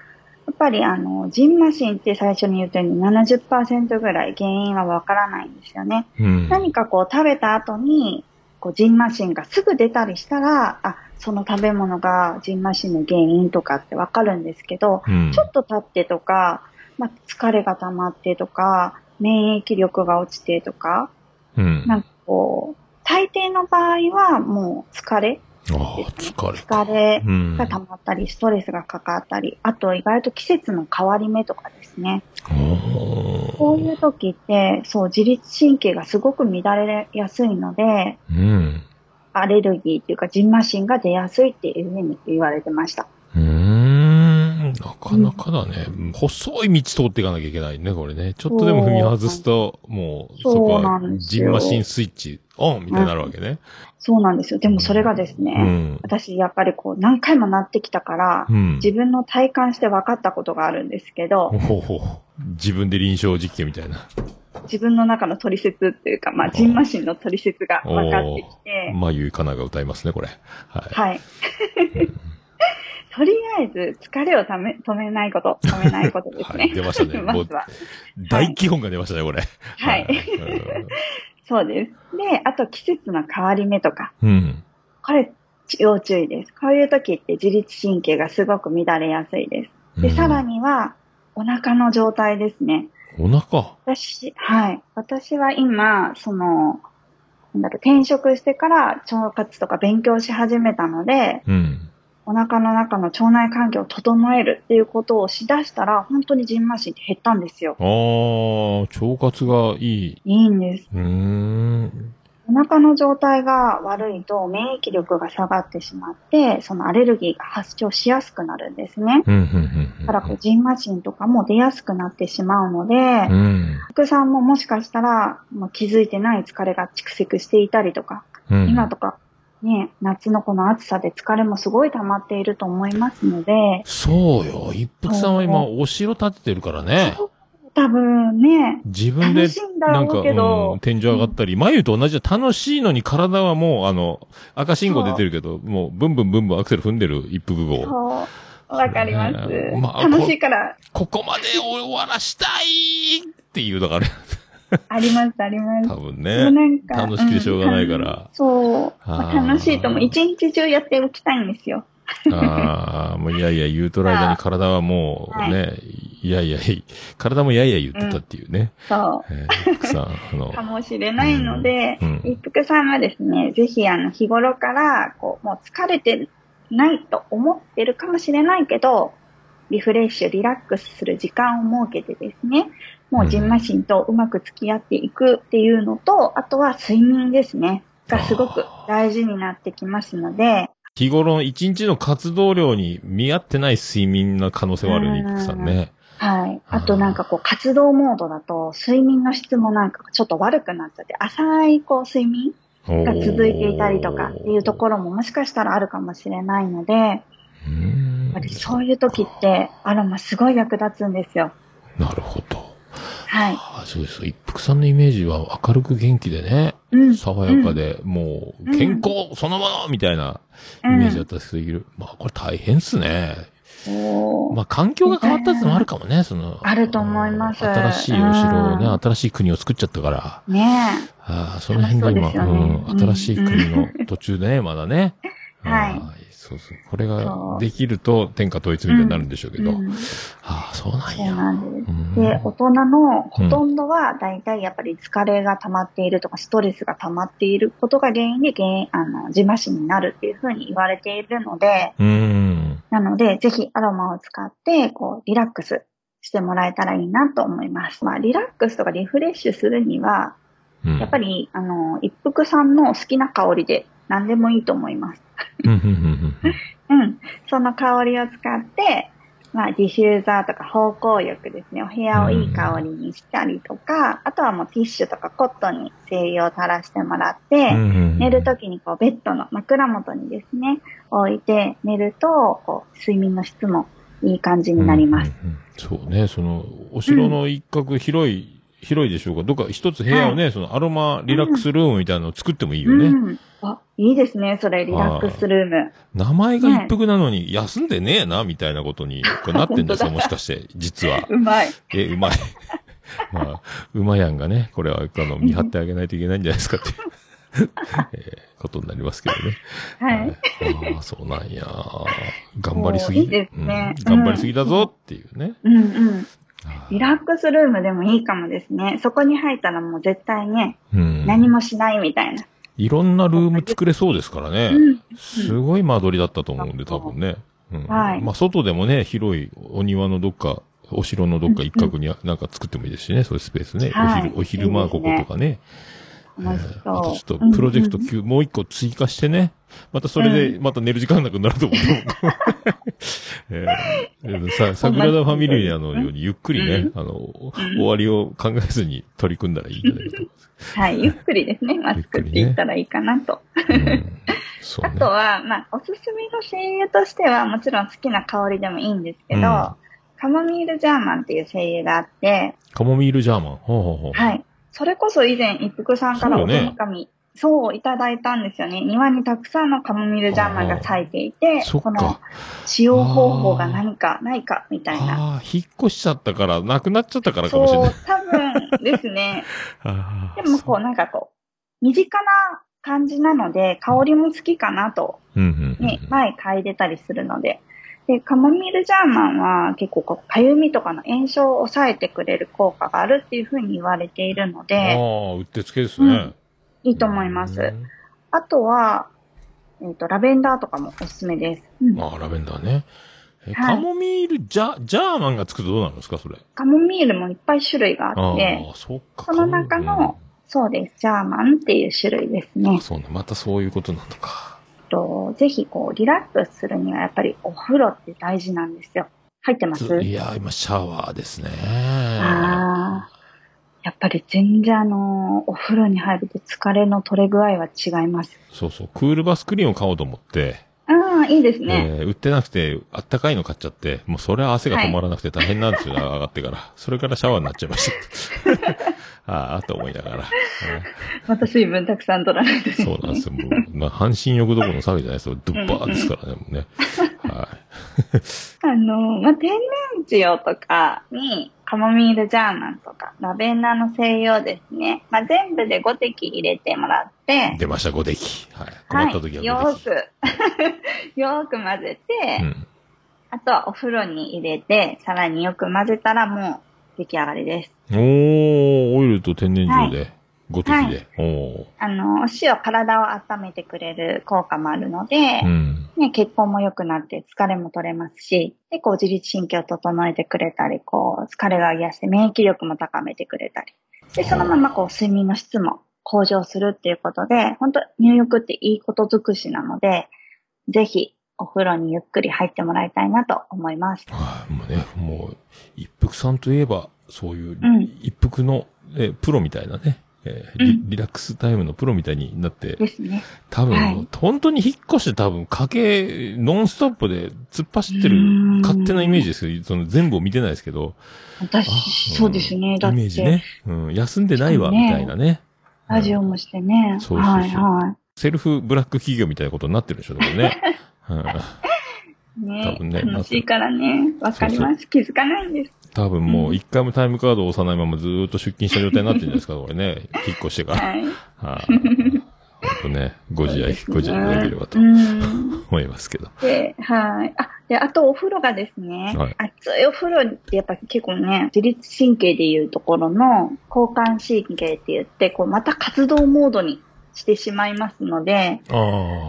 やっぱりあの、ジンマシンって最初に言ったように70%ぐらい原因はわからないんですよね。うん。何かこう食べた後に、こうジンマシンがすぐ出たりしたら、あ、その食べ物がジンマシンの原因とかってわかるんですけど、うんちょっと経ってとか、まあ、疲れが溜まってとか、免疫力が落ちてとか、うん。なんかこう、大抵の場合はもう疲れああ、疲れか。疲れうん。が溜まったり、ストレスがかかったり、あと意外と季節の変わり目とかですね。こういう時って、そう、自律神経がすごく乱れやすいので、うん。アレルギーっていうか、ジンマシンが出やすいっていうふうに言われてました。うーん。なかなかだね。細い道通っていかなきゃいけないね、これね。ちょっとでも踏み外すと、もう、そこそうなはんですよジンマシンスイッチオンみたいになるわけね。そうなんですよ。でもそれがですね、うん。私やっぱりこう何回もなってきたから、うん。自分の体感して分かったことがあるんですけど、ほほほ自分で臨床実験みたいな。自分の中の取説っていうか、まあ、ジンマシンの取説が分かってきて、まゆいかなが歌いますね、これ。はい。はい。(laughs) とりあえず疲れをため止めないこと、止めないことですね。(laughs) はい出ましたね (laughs) まずは。大基本が出ましたね、これ。はい。そうです。で、あと季節の変わり目とか、うん。これ要注意です。こういう時って自律神経がすごく乱れやすいです。で、うんさらには、お腹の状態ですね。お腹。私、はい。私は今、その、なんだろう、転職してから腸活とか勉強し始めたので、うん。お腹の中の腸内環境を整えるっていうことをしだしたら、本当にジンマシンって減ったんですよ。あー、腸活がいい。いいんです。うーん。お腹の状態が悪いと免疫力が下がってしまって、そのアレルギーが発症しやすくなるんですね。うん、うん、うんだからこう、ジンマシンとかも出やすくなってしまうので、うん。福さんももしかしたら、もう気づいてない疲れが蓄積していたりとか、うん。今とか、ね、夏のこの暑さで疲れもすごい溜まっていると思いますので、そうよ。一服さんは今、お城建ててるからね。多分ね、自分でなんか、ろうん、天井上がったり、眉と同じで楽しいのに体はもう、あの、赤信号出てるけど、もう、ブンブンブンブンアクセル踏んでる一服号。そう、わかります。ねまあ楽しいから、ここまで終わらしたいっていうのがね、あります、あります。多分でもなね。んか楽しくてしょうがないからうんそう。楽しいとも一日中やっておきたいんですよ。(laughs) ああ、もういやいや言うとる間に体はもうね、いやいや、体もいやいや言ってたっていうね。そえー奥さん、あのう。(laughs) かもしれないので、うんうん一服さんはですね、ぜひあの日頃から、こう、もう疲れてないと思ってるかもしれないけど、リフレッシュ、リラックスする時間を設けてですね、もうジンマシンとうまく付き合っていくっていうのと、あとは睡眠ですね、がすごく大事になってきますので、日頃の一日の活動量に見合ってない睡眠の可能性はあるね、さんね。はい。あとなんかこう活動モードだと睡眠の質もなんかちょっと悪くなっちゃって、浅いこう睡眠が続いていたりとかっていうところももしかしたらあるかもしれないので、やっぱりそういう時ってアロマすごい役立つんですよ。なるほど。はい。あそうです。一服さんのイメージは明るく元気でね、うん。爽やかで、もう、健康そのものみたいなイメージだったんですけど、まあ、これ大変っすね。まあ、環境が変わったってのもあるかもね、その。あると思います新しいお城をね、うん新しい国を作っちゃったから。ねああ、その辺が今、うねうん、新しい国の途中でね、まだね。(laughs) はいそうそう。これができると天下統一みたいになるんでしょうけえ。ど。うんああ、そうなんそうや。なんです。うんで、大人のほとんどは大体やっぱり疲れが溜まっているとか、ストレスが溜まっていることが原因で原因、あの、自麻疹になるっていうふうに言われているので、うーん。なので、ぜひアロマを使って、こう、リラックスしてもらえたらいいなと思います。まあ、リラックスとかリフレッシュするには、うんやっぱり、あの、一服さんの好きな香りで何でもいいと思います。うん。その香りを使って、まあ、ディフューザーとか芳香浴ですね。お部屋をいい香りにしたりとか、あとはもうティッシュとかコットンに精油を垂らしてもらって、寝るときにこうベッドの枕元にですね、置いて寝ると、こう、睡眠の質もいい感じになります。うんうんうんそうね、その、お城の一角広い、広いでしょうか？どっか一つ部屋をね、そのアロマリラックスルームみたいなのを作ってもいいよね。うん。あ、いいですね。それ、リラックスルーム。名前が一服なのに休んでねえな、みたいなことになってんですよ、(laughs) もしかして、実は。(laughs) うまい。え、うまい。(laughs) まあ、うまやんがね、これは、あの、見張ってあげないといけないんじゃないですかっていう、えーことになりますけどね。はい。ああ、そうなんや。頑張りすぎ。いいですねうん頑張りすぎだぞっていうね。うんうん。あリラックスルームでもいいかもですね。そこに入ったらもう絶対ね、ーうん。何もしないみたいな。いろんなルーム作れそうですからね。うんすごい間取りだったと思うんで、多分ね。うんはいまあ、外でもね、広いお庭のどっか、お城のどっか一角になんか作ってもいいですしね、そういうスペースね。はいお昼、お昼間こことかね。楽しあとちょそう。っとプロジェクトうんうん級、もう一個追加してね。またそれで、また寝る時間なくなると思う。(laughs) えーさ、桜田ファミリアのようにゆっくりね、あの、終わりを考えずに取り組んだらいいんじゃないかと。(laughs) はい、ゆっくりですね。(laughs) まあ、作っていったらいいかなと。あと。は、まあ、おすすめの精油としては、もちろん好きな香りでもいいんですけど、うんカモミールジャーマンっていう精油があって、カモミールジャーマン。ほうほうほう。はい。それこそ以前、一服さんからお手紙、そう、いただいたんですよね。庭にたくさんのカモミールジャーマンが咲いていて、この使用方法が何かないかみたいな。ああ、引っ越しちゃったから、なくなっちゃったからかもしれない。、そう多分ですね。(laughs) でもこう、なんかこう、身近な感じなので、香りも好きかなと、ね、前嗅いでたりするので。で、カモミールジャーマンは結構こう、かゆみとかの炎症を抑えてくれる効果があるっていうふうに言われているのあで、あ、うってつけですね。いいと思います。うんあとは、えっ、と、ラベンダーとかもおすすめです。うんああ、ラベンダーね。カモミールジャ、ジャーマンがつくとどうなるんですか、それ？カモミールもいっぱい種類がああって、あ、そっか。その中のそうです。ジャーマンっていう種類ですねあ。そうね。またそういうことなのか。とぜひこう、リラックスするにはやっぱりお風呂って大事なんですよ。入ってます？いや、今シャワーですね。ああ。やっぱり全然あの、お風呂に入ると疲れの取れ具合は違います。そうそう。クールバスクリーンを買おうと思って、ああ、いいですね。えー売ってなくて、あったかいの買っちゃって、もうそれは汗が止まらなくて大変なんですよ、(laughs) 上がってから。それからシャワーになっちゃいました。ああ、と思いながら。(laughs) また水分たくさん取らないとねそうなんですよ。もう、まあ、半身浴どころの騒ぎじゃないですよ。ドゥッバーですからね、もうね。はあの、まあ、天然塩とかに、カモミールジャーマンとか、ラベンダーの精油をですね、まあ、全部で5滴入れてもらってい。、出ました、5滴。はい。困はい、った時はよ5滴。ーく、(laughs) よーく混ぜて、うん。あとはお風呂に入れて、さらによく混ぜたらもう出来上がりです。おー、オイルと天然塩で、5滴で？おー。あの、お塩体を温めてくれる効果もあるので、うん。ね、血行も良くなって疲れも取れますし、で、こう自律神経を整えてくれたり、こう疲れが癒して免疫力も高めてくれたり。で、そのままこう睡眠の質も向上するっていうことで、本当入浴っていいこと尽くしなので、ぜひお風呂にゆっくり入ってもらいたいなと思います。はい。もうね、もう、一服さんといえば、そういううん、一服の、えープロみたいなね、えーリリラックスタイムのプロみたいになって、ですね。多分、はい本当に引っ越して多分、家計、ノンストップで突っ走ってる勝手なイメージですけど、その全部を見てないですけど、私、あそうですね。んだって、イメージね。うん、休んでないわ、みたいなね。ラジオもしてね。そうそうそうはいはセルフブラック企業みたいなことになってるでしょ。(laughs) うんい。ね多分ね楽しいからね。わかります。気づかないんです。多分もう一回もタイムカードを押さないままずーっと出勤した状態になってるんですか、これね。(laughs) 引っ越してから。はい。はい。本当ね、ご自愛、ご自愛いただければとうん。思いますけど。で、はい。あ、で、あとお風呂がですね、はい熱いお風呂ってやっぱ結構ね、自律神経でいうところの交感神経って言って、こう、また活動モードにしてしまいますので、ああ、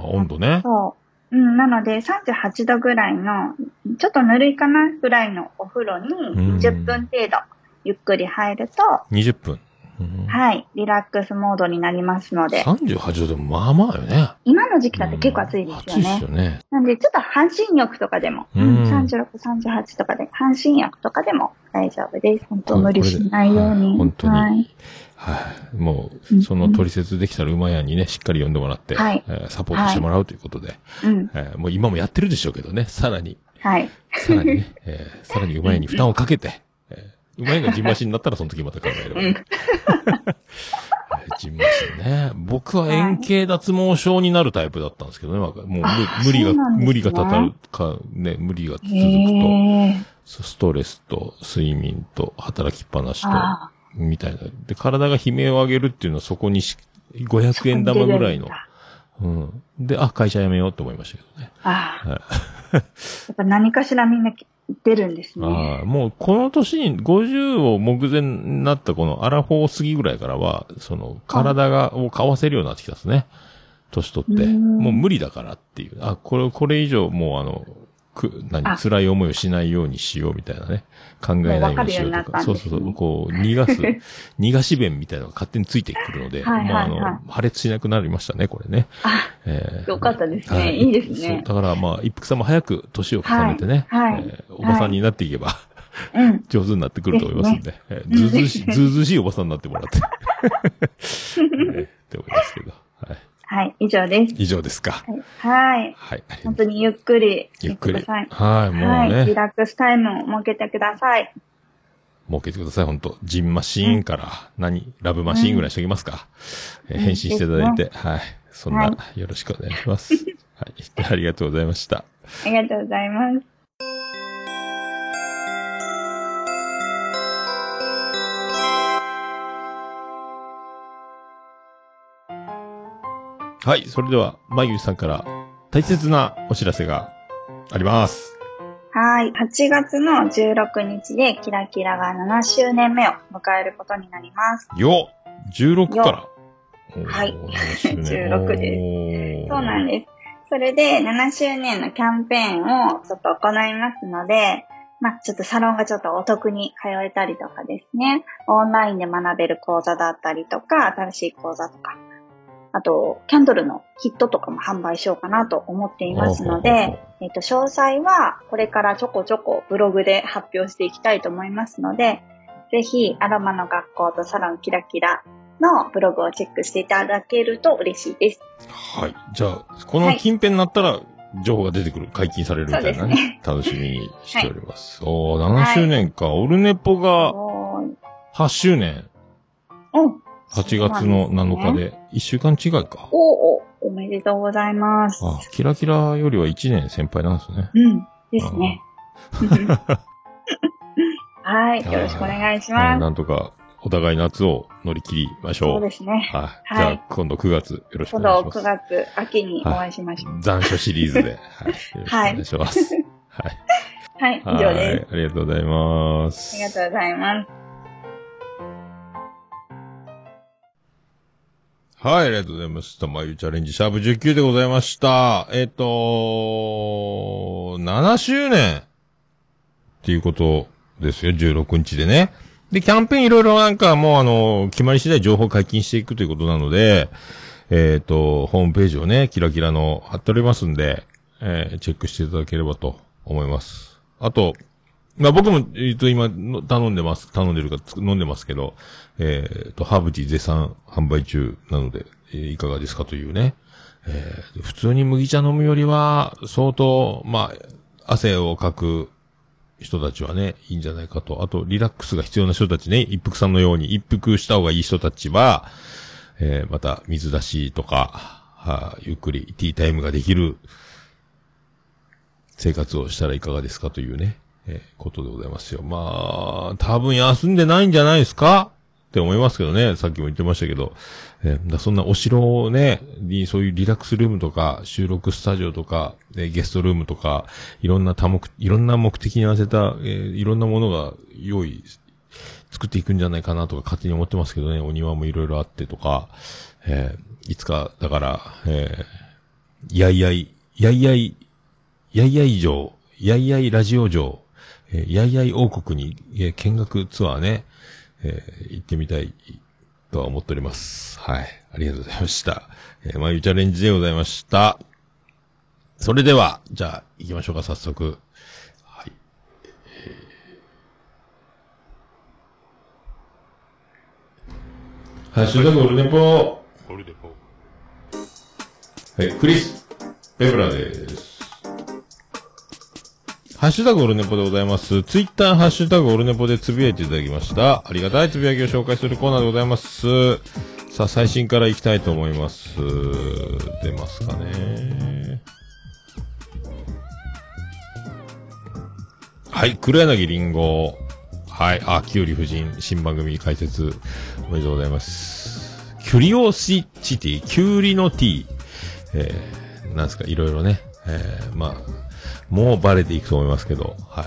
温度ね。そう。うん、なので、38度ぐらいの、ちょっとぬるいかなぐらいのお風呂にうん20分程度ゆっくり入ると、20分。うんはい、リラックスモードになりますので、38度でもまあまあよね。今の時期だって結構暑いですよね暑いです。よね。なんで、ちょっと半身浴とかでも、ううんん、36、38とかで、半身浴とかでも大丈夫です。本当無理しないようはいに。本当にはい。はい。もうその取説できたら馬屋にね、しっかり読んでもらって、はいえーサポートしてもらうということで、うん。えーもう今もやってるでしょうけどね、さらに、はい。さらにね、えーさらに馬屋に負担をかけて、えー馬屋がジンマシンになったらその時また考えればいい。うん (laughs) えージンマシンね。僕は円形脱毛症になるタイプだったんですけどね。もうあ無無理が、ね無理がたたるか、ね、無理が続くと。ストレスと睡眠と働きっぱなしと、あみたいな。で、体が悲鳴を上げるっていうのはそこにし、ー500円玉ぐらいのうん。で、あ、会社辞めようと思いましたけどね。あーはいやっぱ何かしらみんな出るんですね。ああ、もうこの年に50を目前になったこのアラフォー過ぎぐらいからは、その体が、を買わせるようになってきたんですね。年取って。うんもう無理だからっていう。あ、これ、これ以上もうあの、く、何、あ。辛い思いをしないようにしようみたいなね。考えないようにしようとか。もう分かそうそうそう。こう、逃がす、(laughs) 逃がし弁みたいなのが勝手についてくるので、はいはいまああはいの、破裂しなくなりましたね、これね。あ、えーよかったですね。はい。いですね。そう、だからまあ、一服さんも早く年を重ねてね、はい。はい。えーおばさんになっていけば、うん。(laughs) 上手になってくると思いますんで、えーずうずうしい、ずうずうしいおばさんになってもらって、(laughs) えーって思いますけど。はい。はい、以上です。以上ですか。はい。はいはい。本当にゆっくりゆっくり。はい、もうはい。リね。ラックスタイムを設けてください。設けてください、本当ジンマシーンから、何ラブマシーンぐらいしときますか。え返信していただいて、はい。そんな、はよろしくお願いします。はい。(laughs) ありがとうございました。ありがとうございます。はい。それでは、まゆさんから大切なお知らせがあります。はい。8月の16日でキラキラが7周年目を迎えることになります。よ !16 から。はいおー7周年 (laughs) 16でそうなんです。それで7周年のキャンペーンをちょっと行いますので、まあちょっとサロンがちょっとお得に通えたりとかですね、オンラインで学べる講座だったりとか、新しい講座とか、あと、キャンドルのキットとかも販売しようかなと思っていますので、えっと、詳細はこれからちょこちょこブログで発表していきたいと思いますので、ぜひ、アロマの学校とサロンキラキラのブログをチェックしていただけると嬉しいです。はい。じゃあ、この近辺になったら、情報が出てくる、解禁されるみたいなそうでね。楽しみにしております。(laughs) おー、7周年か。オルネポがおー8周年。うん。8月の7日で、1週間違いか。おお、おめでとうございます。あ、キラキラよりは1年先輩なんですね。うん。ですね。(laughs) はい。よろしくお願いしはい、まなんとか、お互い夏を乗り切りましす。そょう。うですね。はい。はいじゃあ、今度9月よろしくお今度願いします。9月、秋にお会いしましょう。残暑シリーズで。はい。よろしくお願いします。はい。はい、以上はいです。。ありがとうございます。ありがとうございます。はい、ありがとうございました。まゆチャレンジ、シャープ19でございました。えっ、と7周年っていうことですよ、16日でね。で、キャンペーンいろいろなんかもうあの、決まり次第情報解禁していくということなので、えっ、と、ホームページをね、キラキラの貼っておりますんで、えチェックしていただければと思います。あと、まあ僕も、えっ、と、今、頼んでます、頼んでるか、飲んでますけど、えっ、と、ハーブティー絶賛販売中なので、えーいかがですかというね。えー普通に麦茶飲むよりは、相当、まあ、汗をかく人たちはね、いいんじゃないかと。あと、リラックスが必要な人たちね、一服さんのように一服した方がいい人たちは、えーまた、水出しとか、はあゆっくりティータイムができる生活をしたらいかがですかというね、えーことでございますよ。まあ、多分休んでないんじゃないですか？って思いますけどね。さっきも言ってましたけど。えーだそんなお城をね、にそういうリラックスルームとか、収録スタジオとか、でゲストルームとか、いろんな多目、いろんな目的に合わせた、えーいろんなものが用意、作っていくんじゃないかなとか勝手に思ってますけどね。お庭もいろいろあってとか、えーいつか、だから、えーやいやい、やいやい、やいやい城、やいやいラジオ城、えーやいやい王国に、えー見学ツアーね、えー行ってみたいとは思っております。はい。ありがとうございました。えー、まゆチャレンジでございました。それでは、じゃあ、行きましょうか、早速。はい。えー、ハッシュタグオルネポオルネポ。はい、クリス・ペブラです。ハッシュタグオルネポでございます。ツイッターハッシュタグオルネポでつぶやいていただきました。ありがたいつぶやきを紹介するコーナーでございます。さあ、最新から行きたいと思います。出ますかね。はい、黒柳りんご。はい、あ、きより夫人、新番組解説、おめでとうございます。キュリオシチティ、キュウリのティー。えー、なんですか、いろいろね。えー、まあ、もうバレていくと思いますけど、はい。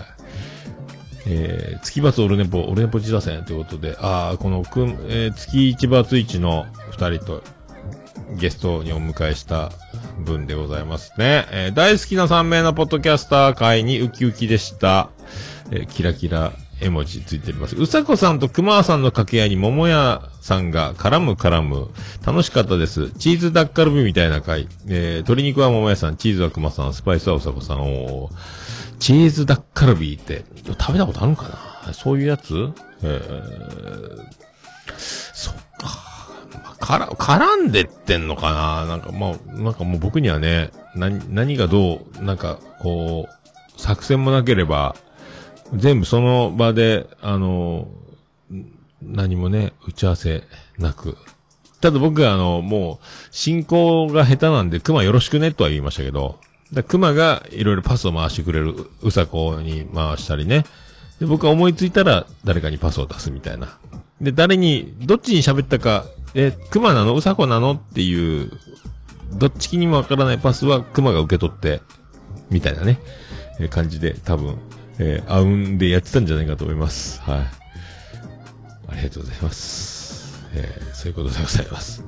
えー、月罰オルネポ、オルネポ自打線ということで、ああ、この、くん、えー、月一罰一の二人と、ゲストにお迎えした分でございますね。えー大好きな三名のポッドキャスター会にウキウキでした。えーキラキラ絵文字ついております。うさこさんとくまさんの掛け合いに桃屋さんが絡む絡む。楽しかったです。チーズダッカルビみたいな回。えー鶏肉は桃屋さん、チーズはくまさん、スパイスはうさこさん。おチーズダッカルビって、食べたことあるんかな？そういうやつ？えー、そっか。まあから、絡んでってんのかな？なんかもう、なんかもう僕にはね、何、何がどう、なんか、こう、作戦もなければ、全部その場で、あの、何もね、打ち合わせなく。ただ僕はあの、もう、進行が下手なんで、熊よろしくねとは言いましたけど、だ熊がいろいろパスを回してくれる、うさこに回したりね。で、僕は思いついたら誰かにパスを出すみたいな。で、誰に、どっちに喋ったか、え、熊なの？うさこなの？っていう、どっちにもわからないパスは熊が受け取って、みたいなね、え感じで多分、えー、あうんでやってたんじゃないかと思います。はい。ありがとうございます。えー、そういうことでございます。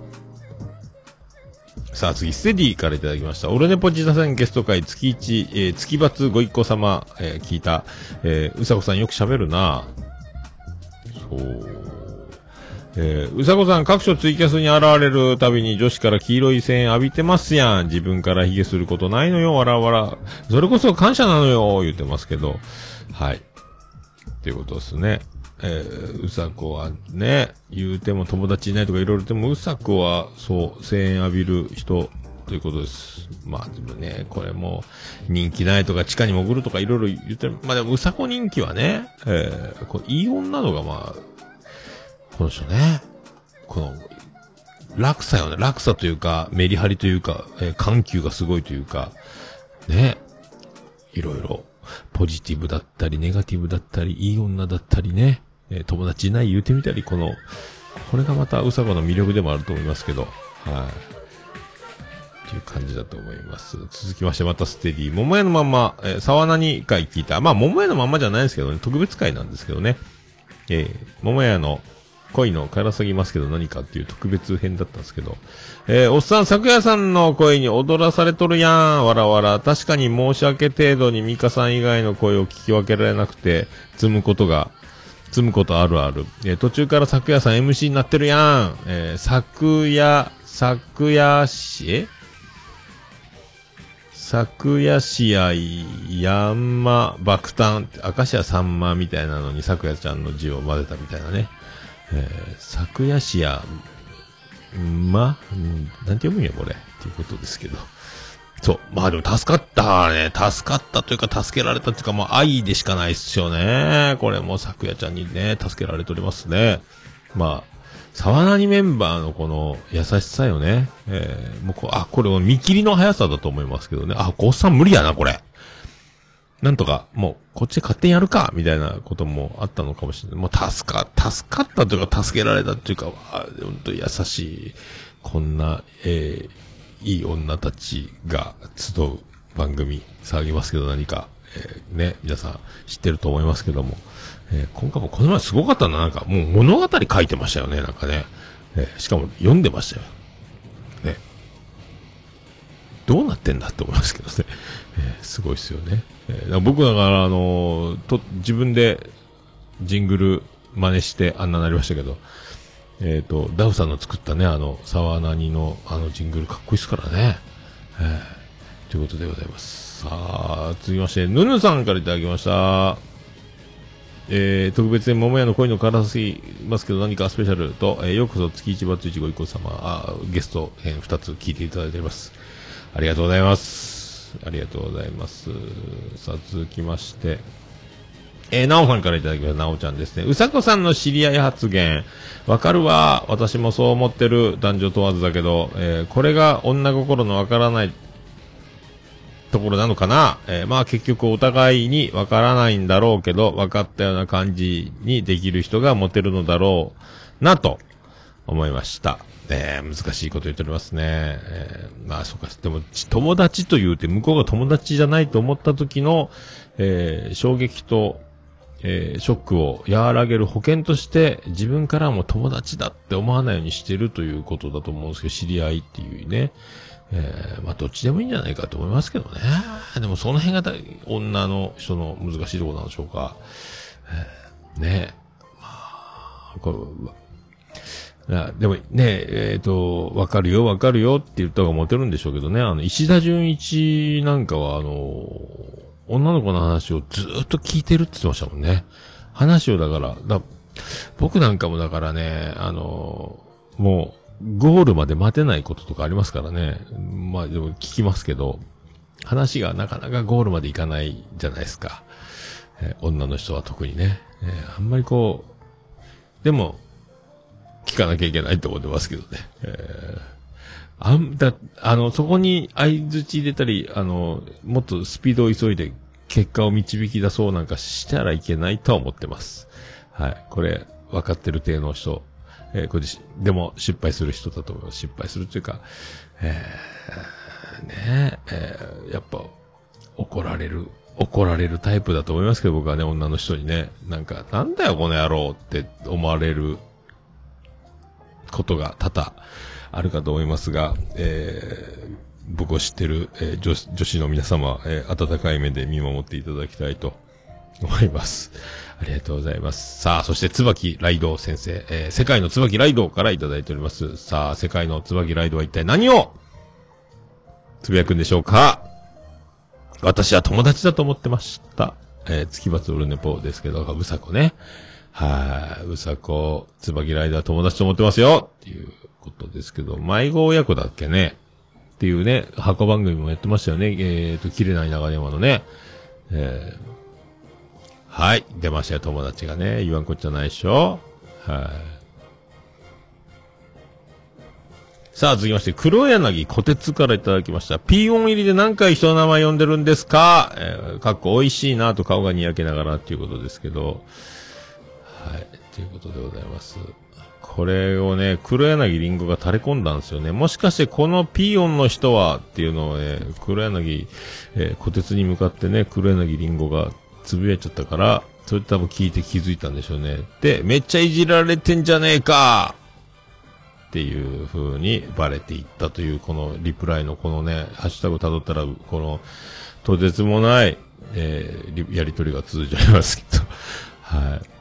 さあ次、ステディからいただきました。オルネポジタさんゲスト会月一、えー、月罰ご一行様、えー、聞いた、えー、うさこさんよく喋るなそう。えー、うさこさん各所ツイキャスに現れるたびに女子から黄色い線浴びてますやん。自分から髭することないのよ、わらわら。それこそ感謝なのよ、言ってますけど。はい。っていうことですね。えー、うさこはね、言うても友達いないとかいろいろ言っても、うさこは、そう、声援浴びる人ということです。まあでもね、これも、人気ないとか地下に潜るとかいろいろ言ってる。まあでも、うさこ人気はね、えー、こういい女のがまあ、この人ね、この、落差よね、落差というか、メリハリというか、えー緩急がすごいというか、ね、いろいろ、ポジティブだったり、ネガティブだったり、いい女だったりね、えー友達いない言うてみたり、この、これがまたうさこの魅力でもあると思いますけど、はい。っていう感じだと思います。続きまして、またステディ。桃屋のまんま、えー、沢何回聞いた。まあ、桃屋のまんまじゃないですけどね、特別会なんですけどね。えー、桃屋の恋の辛すぎますけど何かっていう特別編だったんですけど。えー、おっさん、昨夜さんの声に踊らされとるやん。わらわら。確かに申し訳程度にミカさん以外の声を聞き分けられなくて、積むことが、積むことあるある。えー途中から昨夜さん MC になってるやん。えー昨夜、昨夜し、え？昨夜試合、ヤンマ、爆誕、明石家さんまみたいなのに昨夜ちゃんの字を混ぜたみたいなね。え、昨夜試合、ま、んなんて読むんや、これ。っていうことですけど。そう。まあでも助かったね。助かったというか助けられたというか、もう愛でしかないっすよね。これも昨夜ちゃんにね、助けられておりますね。まあ、沢谷メンバーのこの優しさよね。えー、もうこあ、これ見切りの速さだと思いますけどね。あ、おっさん無理やな、これ。なんとか、もう、こっちで勝手にやるか、みたいなこともあったのかもしれない。もう、助か、助かったというか、助けられたというか、本当に優しい、こんな、えー、いい女たちが集う番組、騒ぎますけど何か、えー、ね、皆さん知ってると思いますけども、えー、今回もこの前すごかったな、なんか、もう物語書いてましたよね、なんかね。えーしかも読んでましたよ。ね。どうなってんだって思いますけどね。えーすごいですよね。えー僕だから、あのーと、自分でジングル真似してあんななりましたけど、えっ、と、ダウさんの作ったね、あの、沢何のあのジングルかっこいいですからね。えーということでございます。さあ、続きまして、ヌヌさんからいただきました。えー、特別に桃屋の恋の辛すぎますけど何かスペシャルと、えー、ようこそ月一バツイチご一行様、あゲスト編2つ聞いていただいております。ありがとうございます。ありがとうございます。さあ、続きまして、えー、なおさんからいただきました、なおちゃんですね。うさこさんの知り合い発言。わかるわ。私もそう思ってる。男女問わずだけど、えーこれが女心のわからないところなのかな。えーまあ結局お互いにわからないんだろうけど、分かったような感じにできる人がモテるのだろうなと思いました。えー難しいこと言っておりますね。えーまあそうか、でも友達と言うて向こうが友達じゃないと思った時の、えー衝撃と、えーショックを和らげる保険として自分からも友達だって思わないようにしてるということだと思うんですけど、知り合いっていうね。えーまあどっちでもいいんじゃないかと思いますけどね。でもその辺が女の人の難しいところなんでしょうか。えーねまあ、これ、でもね、えっ、と、わかるよ、わかるよって言った方がモテるんでしょうけどね。あの、石田純一なんかは、あの、女の子の話をずっと聞いてるって言ってましたもんね。話をだから、だ僕なんかもだからね、あの、もう、ゴールまで待てないこととかありますからね。まあでも聞きますけど、話がなかなかゴールまでいかないじゃないですか。えー女の人は特にね、えーあんまりこう、でも、聞かなきゃいけないと思ってますけどね。えーあんだ、あの、そこに相づち入れたり、あの、もっとスピードを急いで結果を導き出そうなんかしたらいけないとは思ってます。はい。これ、分かってる程度の人、えーこれ、でも失敗する人だと思います。失敗するというか、えー、ねえ、えーやっぱ、怒られる、怒られるタイプだと思いますけど、僕はね、女の人にね、なんか、なんだよ、この野郎って思われることが多々あるかと思いますが、えー僕を知ってる、えー女子女子の皆様、えー温かい目で見守っていただきたいと思います。ありがとうございます。さあ、そして、椿ライド先生、えー世界の椿ライドからいただいております。さあ、世界の椿ライドは一体何をつぶやくんでしょうか？私は友達だと思ってました。えー月罰オルネポですけど、うさこね。はい、うさこ、椿ライダー友達と思ってますよっていうことですけど、迷子親子だっけねっていうね、箱番組もやってましたよね。えーと、切れない長山のね。えーはい、出ましたよ、友達がね。言わんこっちゃないでしょはい。さあ、続きまして、黒柳小鉄からいただきました。ピー音入りで何回人の名前呼んでるんですか？えー、かっこ美味しいなと顔がにやけながらっていうことですけど。ということでございます。これをね、黒柳りんごが垂れ込んだんですよね。もしかしてこのピー音の人はっていうのをね、黒柳、えー小鉄に向かってね、黒柳りんごがつぶやいちゃったから、それ多分聞いて気づいたんでしょうね。で、めっちゃいじられてんじゃねえかっていう風にバレていったという、このリプライのこのね、ハッシュタグ辿ったら、この、とてつもない、えーやりとりが続いちゃいますけど。(laughs) はい。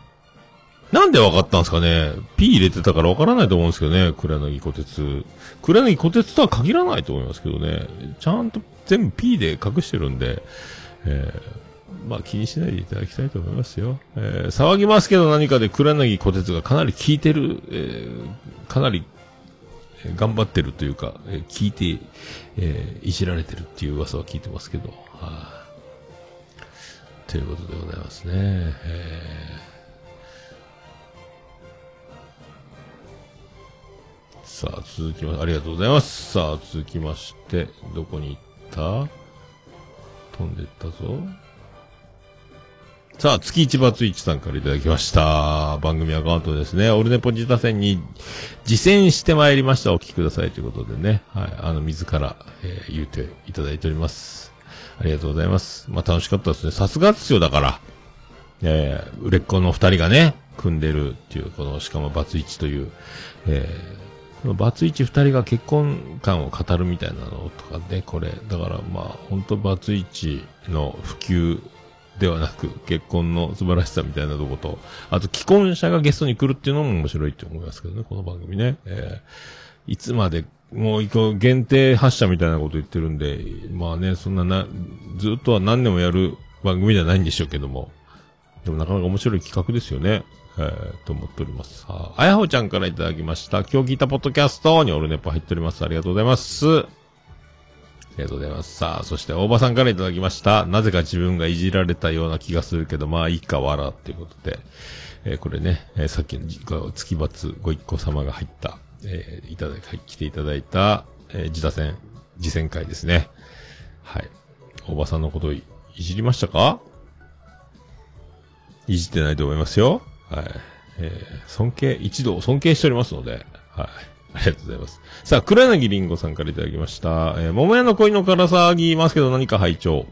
なんで分かったんですかね ?P 入れてたから分からないと思うんですけどね。黒柳小鉄。黒柳小鉄とは限らないと思いますけどね。ちゃんと全部 P で隠してるんで、えーまあ気にしないでいただきたいと思いますよ。えー騒ぎますけど何かで黒柳小鉄がかなり効いてる、えーかなり頑張ってるというか、えー聞いて、えーいじられてるっていう噂は聞いてますけど、はい、ということでございますね。えーさあ、続きま、ありがとうございます。さあ、続きまして、どこに行った？飛んでったぞ。さあ、月一バツイチさんからいただきました。番組アカウントですね。オルネポジタ戦に実践してまいりました。お聞きくださいということでね。はい。あの、自ら、えー言うていただいております。ありがとうございます。まあ、楽しかったですね。さすがですよ、だから。えー売れっ子の二人がね、組んでるっていう、この、しかもバツイチという、えーバツイチ二人が結婚観を語るみたいなのとかね、これ、だからまあ、本当バツイチの普及ではなく、結婚の素晴らしさみたいなとこと、あと既婚者がゲストに来るっていうのも面白いって思いますけどね、この番組ね。えーいつまで、もう、こう限定発射みたいなこと言ってるんで、まあね、そんなな、ずっとは何年もやる番組じゃないんでしょうけども、でもなかなか面白い企画ですよね。えー、と思っております。あ、やほちゃんからいただきました。今日聞いたポッドキャストにオルネポ入っております。ありがとうございます。ありがとうございます。さあ、そして大場さんからいただきました。なぜか自分がいじられたような気がするけど、まあいいか笑っていうことで、えーこれね、えーさっきの月罰ご一行様が入った、えーいただき、来ていただいた、えー自打戦、次戦会ですね。はい。大場さんのこといじりましたか？いじってないと思いますよ。はい。えー尊敬、一同尊敬しておりますので、はい。ありがとうございます。さあ、黒柳りんごさんからいただきました。えー桃屋の恋のから騒ぎますけど何か拝聴。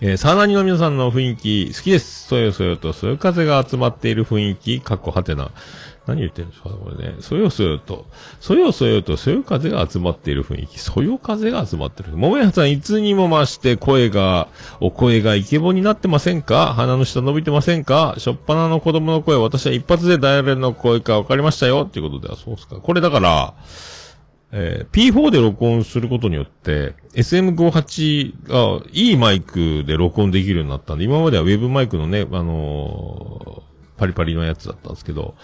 えー、サーナニの皆さんの雰囲気、好きです。そよそよと、そよ風が集まっている雰囲気、かっこはてな。何言ってるんですかこれね。そよそよと、そよそよと、そよ風が集まっている雰囲気、そよ風が集まってる。桃屋さん、いつにも増して声が、お声がイケボになってませんか？鼻の下伸びてませんか？しょっぱなの子供の声、私は一発で誰の声か分かりましたよっていうことでは、そうですか。これだから、えー P4 で録音することによって、SM58 がいいマイクで録音できるようになったんで、今まではウェブマイクのね、あのーパリパリのやつだったんですけど、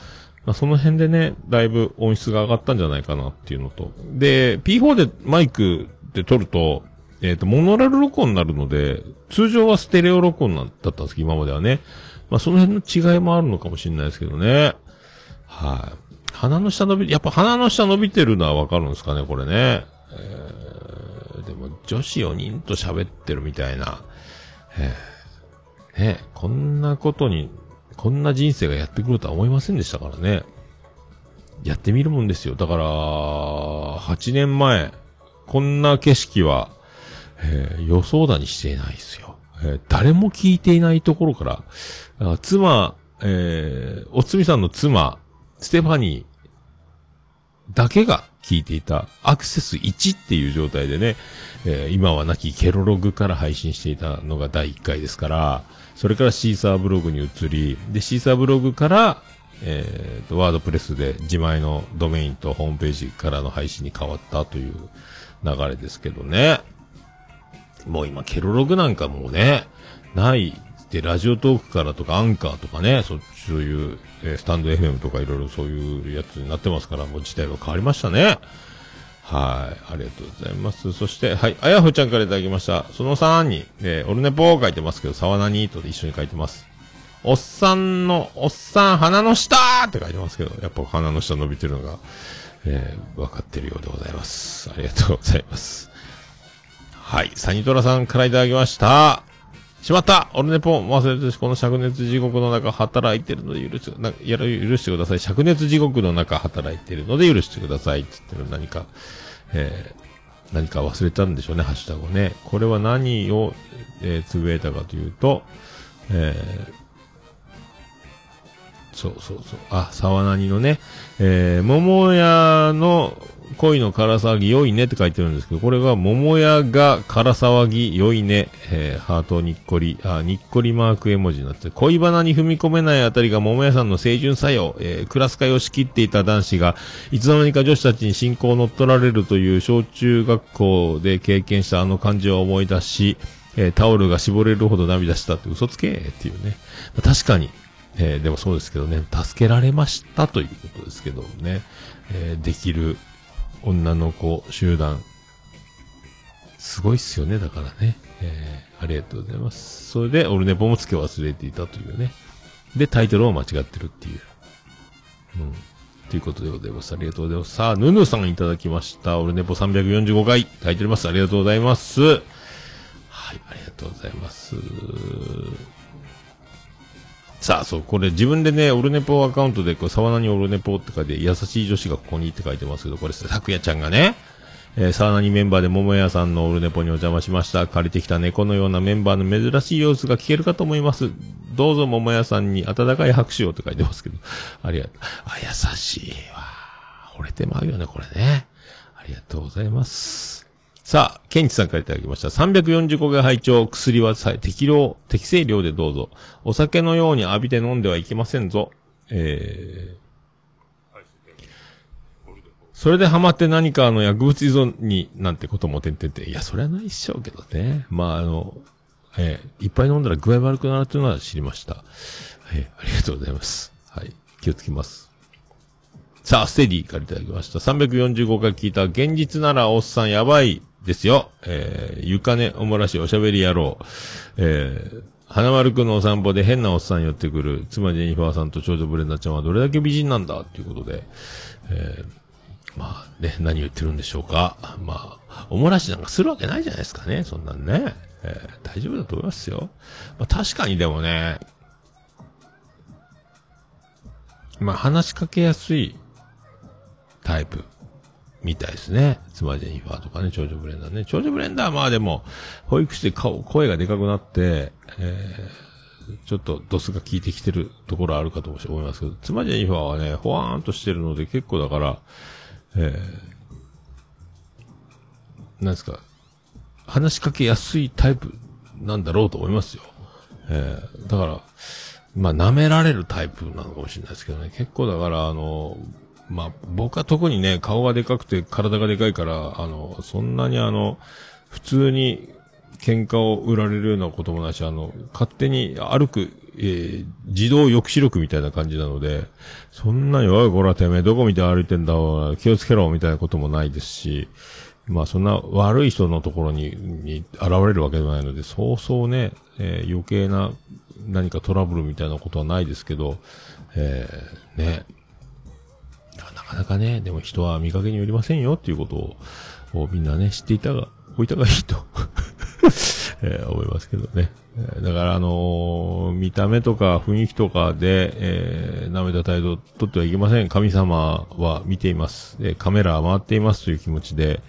まあ、その辺でね、だいぶ音質が上がったんじゃないかなっていうのと。で、P4 でマイクで撮ると、えっ、と、モノラル録音になるので、通常はステレオ録音だったんですけど、今まではね。まあ、その辺の違いもあるのかもしれないですけどね。はい。鼻の下伸び、やっぱ鼻の下伸びてるのはわかるんですかね、これね。えー、でも、女子4人と喋ってるみたいな。えー、ね、こんなことに、こんな人生がやってくるとは思いませんでしたからね。やってみるもんですよ。だから、8年前、こんな景色は、えー予想だにしていないですよ。えー誰も聞いていないところから、あ妻、えーおつみさんの妻、ステファニーだけが聞いていたアクセス1っていう状態でね、えー今はなきケロログから配信していたのが第1回ですから、それからシーサーブログに移り、で、シーサーブログから、えーと、ワードプレスで自前のドメインとホームページからの配信に変わったという流れですけどね。もう今、ケロログなんかもうね、ない。で、ラジオトークからとか、アンカーとかね、そそういう、えースタンド FM とかいろいろそういうやつになってますから、もう時代は変わりましたね。はい。ありがとうございます。そして、はい。あやふちゃんからいただきました。その3に、えーオルネポー書いてますけど、沢何とで一緒に書いてます。おっさんの、おっさん、鼻の下って書いてますけど、やっぱ鼻の下伸びてるのが、えー、分かってるようでございます。ありがとうございます。はい。サニトラさんからいただきました。しまったオルネポン忘れてしこの灼熱地獄の中働いてるので許して、なやる許してください。灼熱地獄の中働いてるので許してください。つってる何か、えー、何か忘れたんでしょうね、ハッシュタグね。これは何を、えー、つぶやいたかというと、えー、そうそうそう。あ、沢なにのね、えー、桃屋の恋のから騒ぎ良いねって書いてるんですけど、これが桃屋がから騒ぎ良いね、えー、ハートにっこり、あ、にっこりマーク絵文字になって、恋バナに踏み込めないあたりが桃屋さんの清純作用、えー、クラス会を仕切っていた男子が、いつの間にか女子たちに信仰を乗っ取られるという小中学校で経験したあの感じを思い出し、えータオルが絞れるほど涙したって嘘つけっていうね。まあ確かに、えーでもそうですけどね、助けられましたということですけどね、えーできる女の子集団、すごいっすよね、だからね。えーありがとうございます。それで、オルネポも付け忘れていたというね。で、タイトルを間違ってるっていう。うん。ということでございます。ありがとうございます。さあ、ヌヌさんいただきました。オルネポ345回、タイトルます。ありがとうございます。はい、ありがとうございます。さあ、そう、これ自分でね、オルネポアカウントで、こう、沢名にオルネポって書いて、優しい女子がここにって書いてますけど、これ、拓也ちゃんがね、えー、沢名にメンバーで桃屋さんのオルネポにお邪魔しました。借りてきた猫のようなメンバーの珍しい様子が聞けるかと思います。どうぞ桃屋さんに温かい拍手をって書いてますけど、(laughs) ありがとう。あ、優しいわ。惚れてまうよね、これね。ありがとうございます。さあ、ケンチさんからいただきました。345回拝聴薬は適量、適正量でどうぞ。お酒のように浴びて飲んではいけませんぞ。えー、それでハマって何かあの薬物依存になんてことも点々て、いや、それはないっしょうけどね。まあ、あの、えーいっぱい飲んだら具合悪くなるというのは知りました。えーありがとうございます。はい。気をつけます。さあ、ステディからいただきました。345回聞いた、現実ならおっさんやばいですよ。えー、ゆかねおもらしおしゃべり野郎。えー、花丸くんのお散歩で変なおっさん寄ってくる、妻ジェニファーさんと長女ブレンダちゃんはどれだけ美人なんだっていうことで、えー、まあね、何言ってるんでしょうか。まあ、おもらしなんかするわけないじゃないですかね、そんなんね。えー大丈夫だと思いますよ。まあ確かにでもね、まあ話しかけやすいタイプみたいですね。妻ジェニファーとかね、長女ブレンダーね。長女ブレンダーはまあでも、保育士で顔、声がでかくなって、えー、ちょっとドスが効いてきてるところあるかと思いますけど、妻ジェニファーはね、ほわーんとしてるので結構だから、えー、なんですか、話しかけやすいタイプなんだろうと思いますよ。えー、だから、まあ、舐められるタイプなのかもしれないですけどね。結構だから、あの、まあ、僕は特にね、顔がでかくて体がでかいから、あの、そんなにあの、普通に喧嘩を売られるようなこともないし、あの、勝手に歩く、えー自動抑止力みたいな感じなので、そんなに、おい、こら、てめえ、どこ見て歩いてんだ、気をつけろ、みたいなこともないですし、まあそんな悪い人のところに、に現れるわけではないので、そうそうね、えー余計な何かトラブルみたいなことはないですけど、えーね、かなかね、でも人は見かけによりませんよっていうことを、をみんなね、知っていたが、おいたがいいと、(laughs) えー思いますけどね。だからあのー見た目とか雰囲気とかで、えー舐めた態度を取ってはいけません。神様は見ています。えーカメラは回っていますという気持ちで、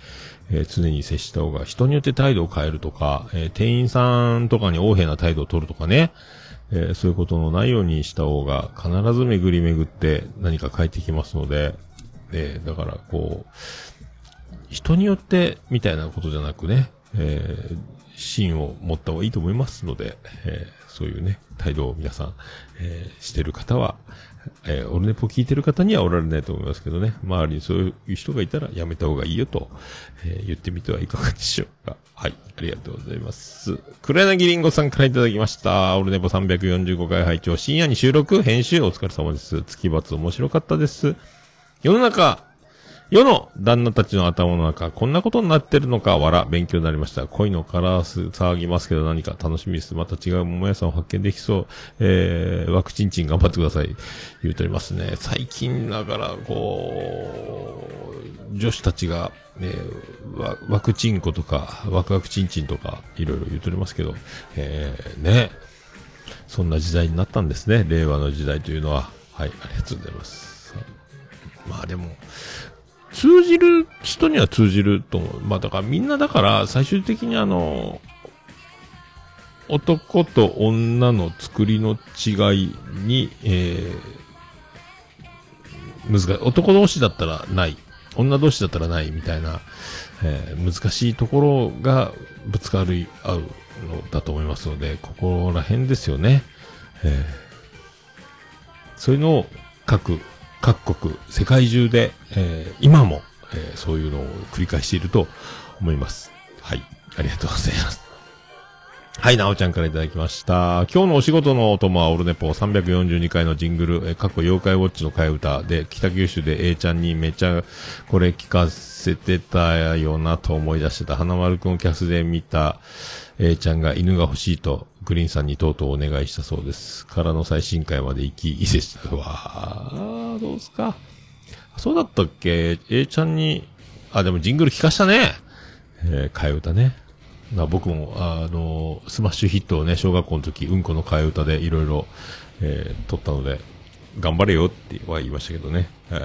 えー常に接した方が、人によって態度を変えるとか、えー店員さんとかに横柄な態度を取るとかね、えーそういうことのないようにした方が、必ず巡り巡って何か返ってきますので、えだからこう、人によってみたいなことじゃなくね、えー芯を持った方がいいと思いますので、えーそういうね、態度を皆さん、えーしてる方は、えーオルネポ聞いてる方にはおられないと思いますけどね、周りにそういう人がいたらやめた方がいいよと、えー言ってみてはいかがでしょうか。はい、ありがとうございます。黒柳りんごさんからいただきました。オルネポ345回拝聴深夜に収録、編集お疲れ様です。月罰面白かったです。世の中、世の旦那たちの頭の中、こんなことになってるのか、わら、勉強になりました。恋のカラース騒ぎますけど何か楽しみです。また違う桃屋さんを発見できそう。えー、ワクチンチン頑張ってください。言うておりますね。最近、だから、こう、女子たちが、えー、ワワクチンコとか、ワクワクチンチンとか、いろいろ言うておりますけど、えー、ね。そんな時代になったんですね。令和の時代というのは。はい、ありがとうございます。まあでも、通じる人には通じると思う。まあだからみんなだから最終的にあの、男と女の作りの違いに、えー、難しい。男同士だったらない。女同士だったらないみたいな、えー難しいところがぶつかり合うのだと思いますので、ここら辺ですよね。えーそういうのを各、各国、世界中で、えー今も、えーそういうのを繰り返していると思います。はい。ありがとうございます。はい、なおちゃんからいただきました。今日のお仕事のお供はオルネポ342回のジングル、え過去妖怪ウォッチの替え歌で、北九州で A ちゃんにめちゃこれ聞かせてたよなと思い出してた。花丸くんをキャスで見た A ちゃんが犬が欲しいとグリーンさんにとうとうお願いしたそうです。からの最新回まで行き、伊勢した。わー、どうすか？そうだったっけ ?A ちゃんに、あ、でもジングル聞かしたね。えー、替え歌ね。まあ僕も、あのスマッシュヒットをね、小学校の時、うんこの替え歌でいろいろ、えー撮ったので、頑張れよっては言いましたけどね。はい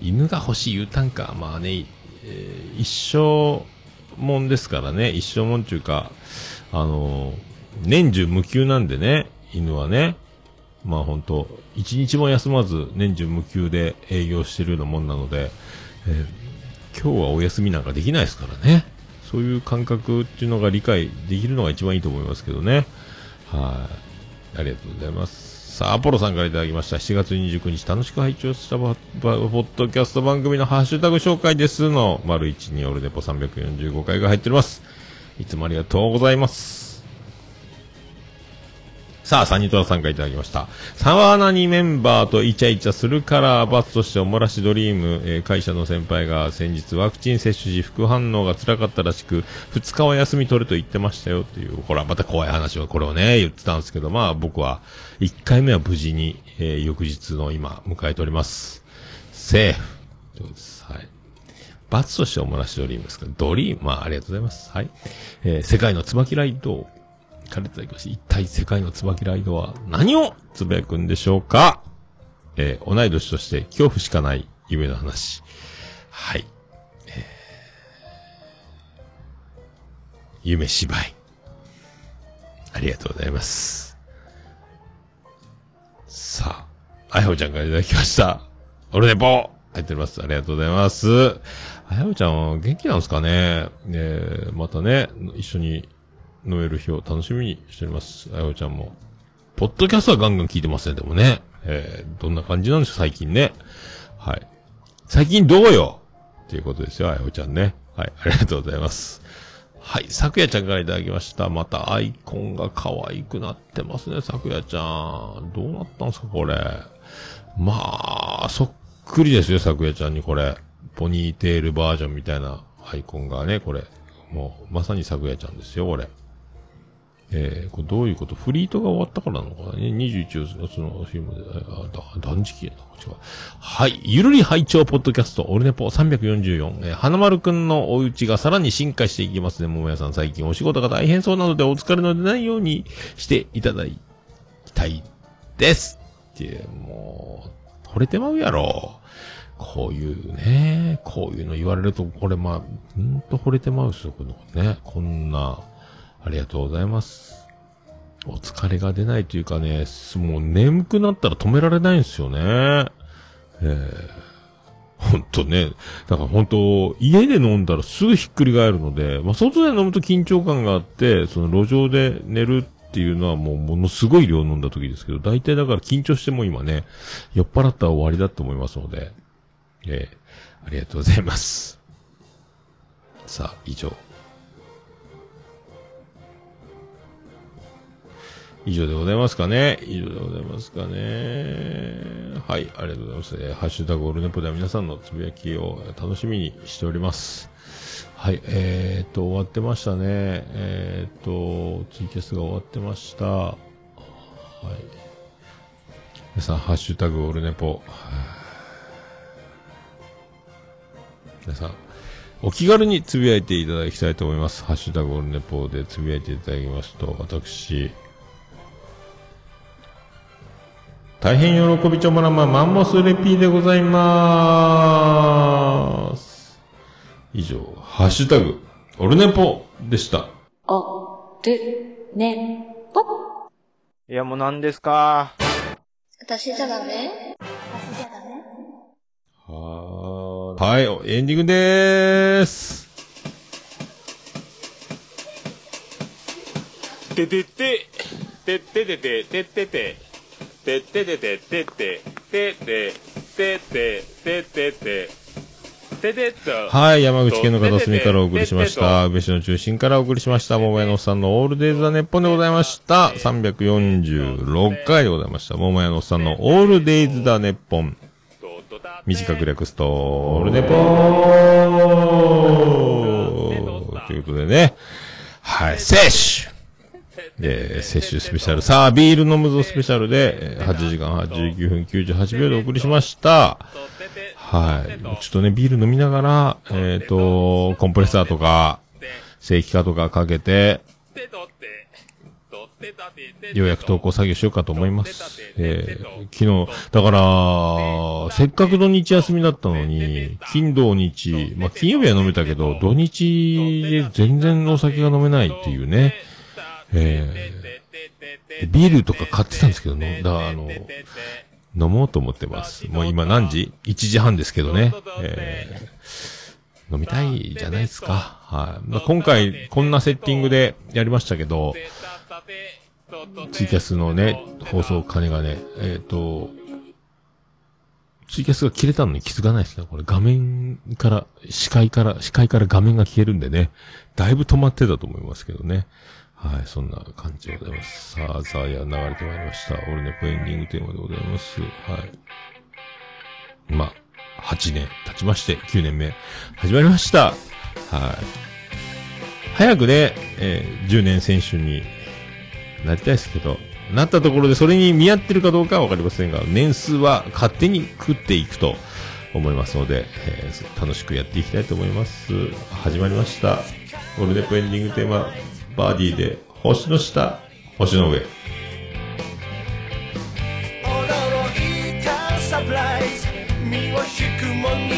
犬が欲しい言うたんか。まあね、えー一生もんですからね。一生もんちゅうか、あの年中無休なんでね、犬はね。まあ本当一日も休まず年中無休で営業してるようなもんなので、えー今日はお休みなんかできないですからね。そういう感覚っていうのが理解できるのが一番いいと思いますけどね。はい。ありがとうございます。さあ、アポロさんからいただきました。7月29日楽しく拝聴したババポッドキャスト番組のハッシュタグ紹介ですの、丸1にオルネポ345回が入っております。いつもありがとうございます。さあ、サニトラさんからいただきました。サワーナにメンバーとイチャイチャするから罰としておもらしドリーム、えー会社の先輩が先日ワクチン接種時副反応が辛かったらしく、2日は休み取ると言ってましたよっていう、これはまた怖い話をこれをね、言ってたんですけど、まあ僕は1回目は無事に、えー翌日の今迎えております。セーフ。はい。罰としておもらしドリームですか？ドリーム、まあありがとうございます。はい。えー世界の椿ライドからいただきました。一体世界の椿ライドは何をつぶやくんでしょうか？えー同い年として恐怖しかない夢の話。はい。えー夢芝居。ありがとうございます。さあ、あやほちゃんからいただきました。オルネポ入っております。ありがとうございます。あやほちゃんは元気なんですかね？えまたね、一緒に飲める日を楽しみにしております。あやほちゃんも。ポッドキャストはガンガン聞いてますね、でもね。えーどんな感じなんでしょう、最近ね。はい。最近どうよ？っていうことですよ、あやほちゃんね。はい、ありがとうございます。はい、さくやちゃんからいただきました。またアイコンが可愛くなってますね、さくやちゃん。どうなったんすか、これ。まあ、そっくりですよ、さくやちゃんにこれ。ポニーテールバージョンみたいな。アイコンがね、これ。もう、まさに咲夜ちゃんですよ、これ。えー、これどういうこと？フリートが終わったからなのかな？ね ?21 月のフィルムで、あ、だ断食やな、こっちは。はい。ゆるり拝聴ポッドキャスト、オルネポ344。えー、花丸くんのお家がさらに進化していきますね、ももやさん。最近お仕事が大変そうなので、お疲れの出ないようにしていただきたいです。って、もう、惚れてまうやろ。こういうね、こういうの言われると、これまあ、ほんと惚れてまうっすよ、このね。こんな、ありがとうございます。お疲れが出ないというかね、もう眠くなったら止められないんですよね。ええほんとね。だから本当家で飲んだらすぐひっくり返るので、まあ、外で飲むと緊張感があって、その路上で寝るっていうのはもうものすごい量飲んだ時ですけど、大体だから緊張しても今ね、酔っ払ったら終わりだと思いますので、ええありがとうございます。さあ、以上。以上でございますかね。以上でございますかね。はい、ありがとうございます。ハッシュタグオールネポでは皆さんのつぶやきを楽しみにしております。はい、えーっと、終わってましたね。えーっと、ツイキャスが終わってました。はい。皆さん、ハッシュタグオールネポ。皆さん、お気軽につぶやいていただきたいと思います。ハッシュタグオールネポでつぶやいていただきますと、私、大変喜びちょもらまマンモスレピーでございます。以上、ハッシュタグ、オルネポでした。お、る、ね、ぽ。いや、もう何ですか？私じゃダメ？はーい。はい、エンディングでーす。ててて、てててて、ててて、てててて、てて、てて、てて、ててて、ててと。はい、山口県の片隅からお送りしました。宇部市の中心からお送りしました。桃屋のおっさんのオールデイズ・ザ・ネッポンでございました。346回でございました。桃屋のおっさんのオールデイズ・ザ・ネッポン。短く略すと、オールネポーということでね。はい、摂取えー、摂取スペシャル。さあ、ビール飲むぞスペシャルで、8時間89分98秒でお送りしました。はい。ちょっとね、ビール飲みながら、えっ、と、コンプレッサーとか、正規化とかかけて、ようやく投稿作業しようかと思います。えー昨日、だから、せっかく土日休みだったのに、金土日、まあ、金曜日は飲めたけど、土日で全然お酒が飲めないっていうね。えービールとか買ってたんですけどね。だから、あの、飲もうと思ってます。もう今何時 ?1 時半ですけどね。えー飲みたいじゃないですか。はい。まあ今回、こんなセッティングでやりましたけど、ツイキャスのね、放送金がね、えっ、と、ツイキャスが切れたのに気づかないですね。これ画面から、視界から、視界から画面が消えるんでね、だいぶ止まってたと思いますけどね。はい、そんな感じでございます。さあ、さあ、いや、流れてまいりました。オルネポエンディングテーマでございます。はい。まあ、8年経ちまして、9年目、始まりました。はい。早くね、えー10年選手になりたいですけど、なったところでそれに見合ってるかどうかはわかりませんが、年数は勝手に食っていくと思いますので、えー楽しくやっていきたいと思います。始まりました。オルネポエンディングテーマ、バーディーで、星の下、星の上。驚いたサプライズ身を引くもの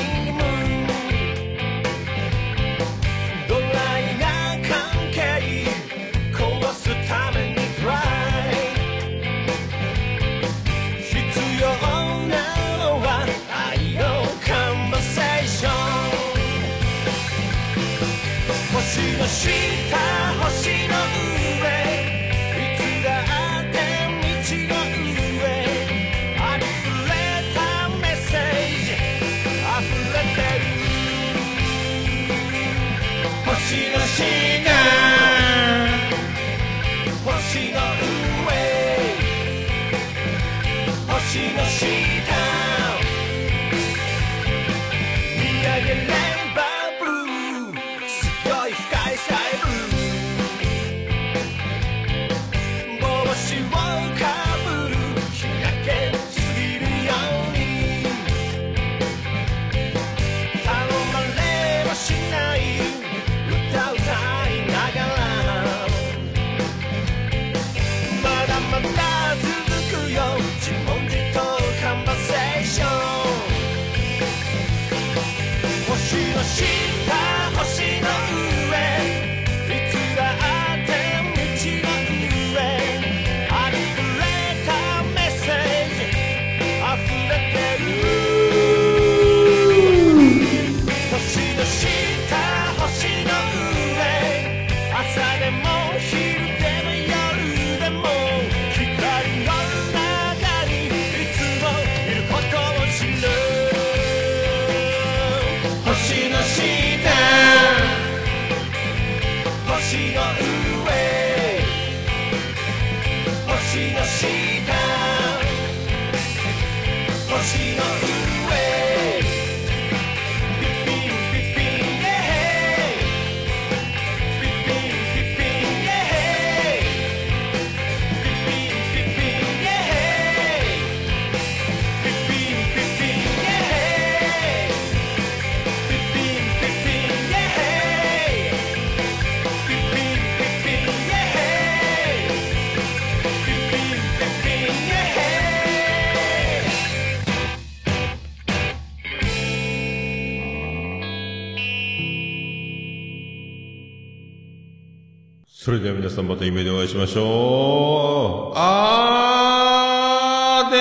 れでは皆さんまた夢でお会いしましょう。あーで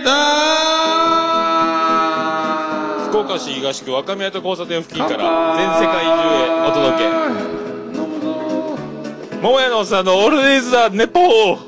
ーだー福岡市東区若宮と交差点付近から全世界中へお届け。桃屋のおっさんのオールディーズ・ザ・ネポー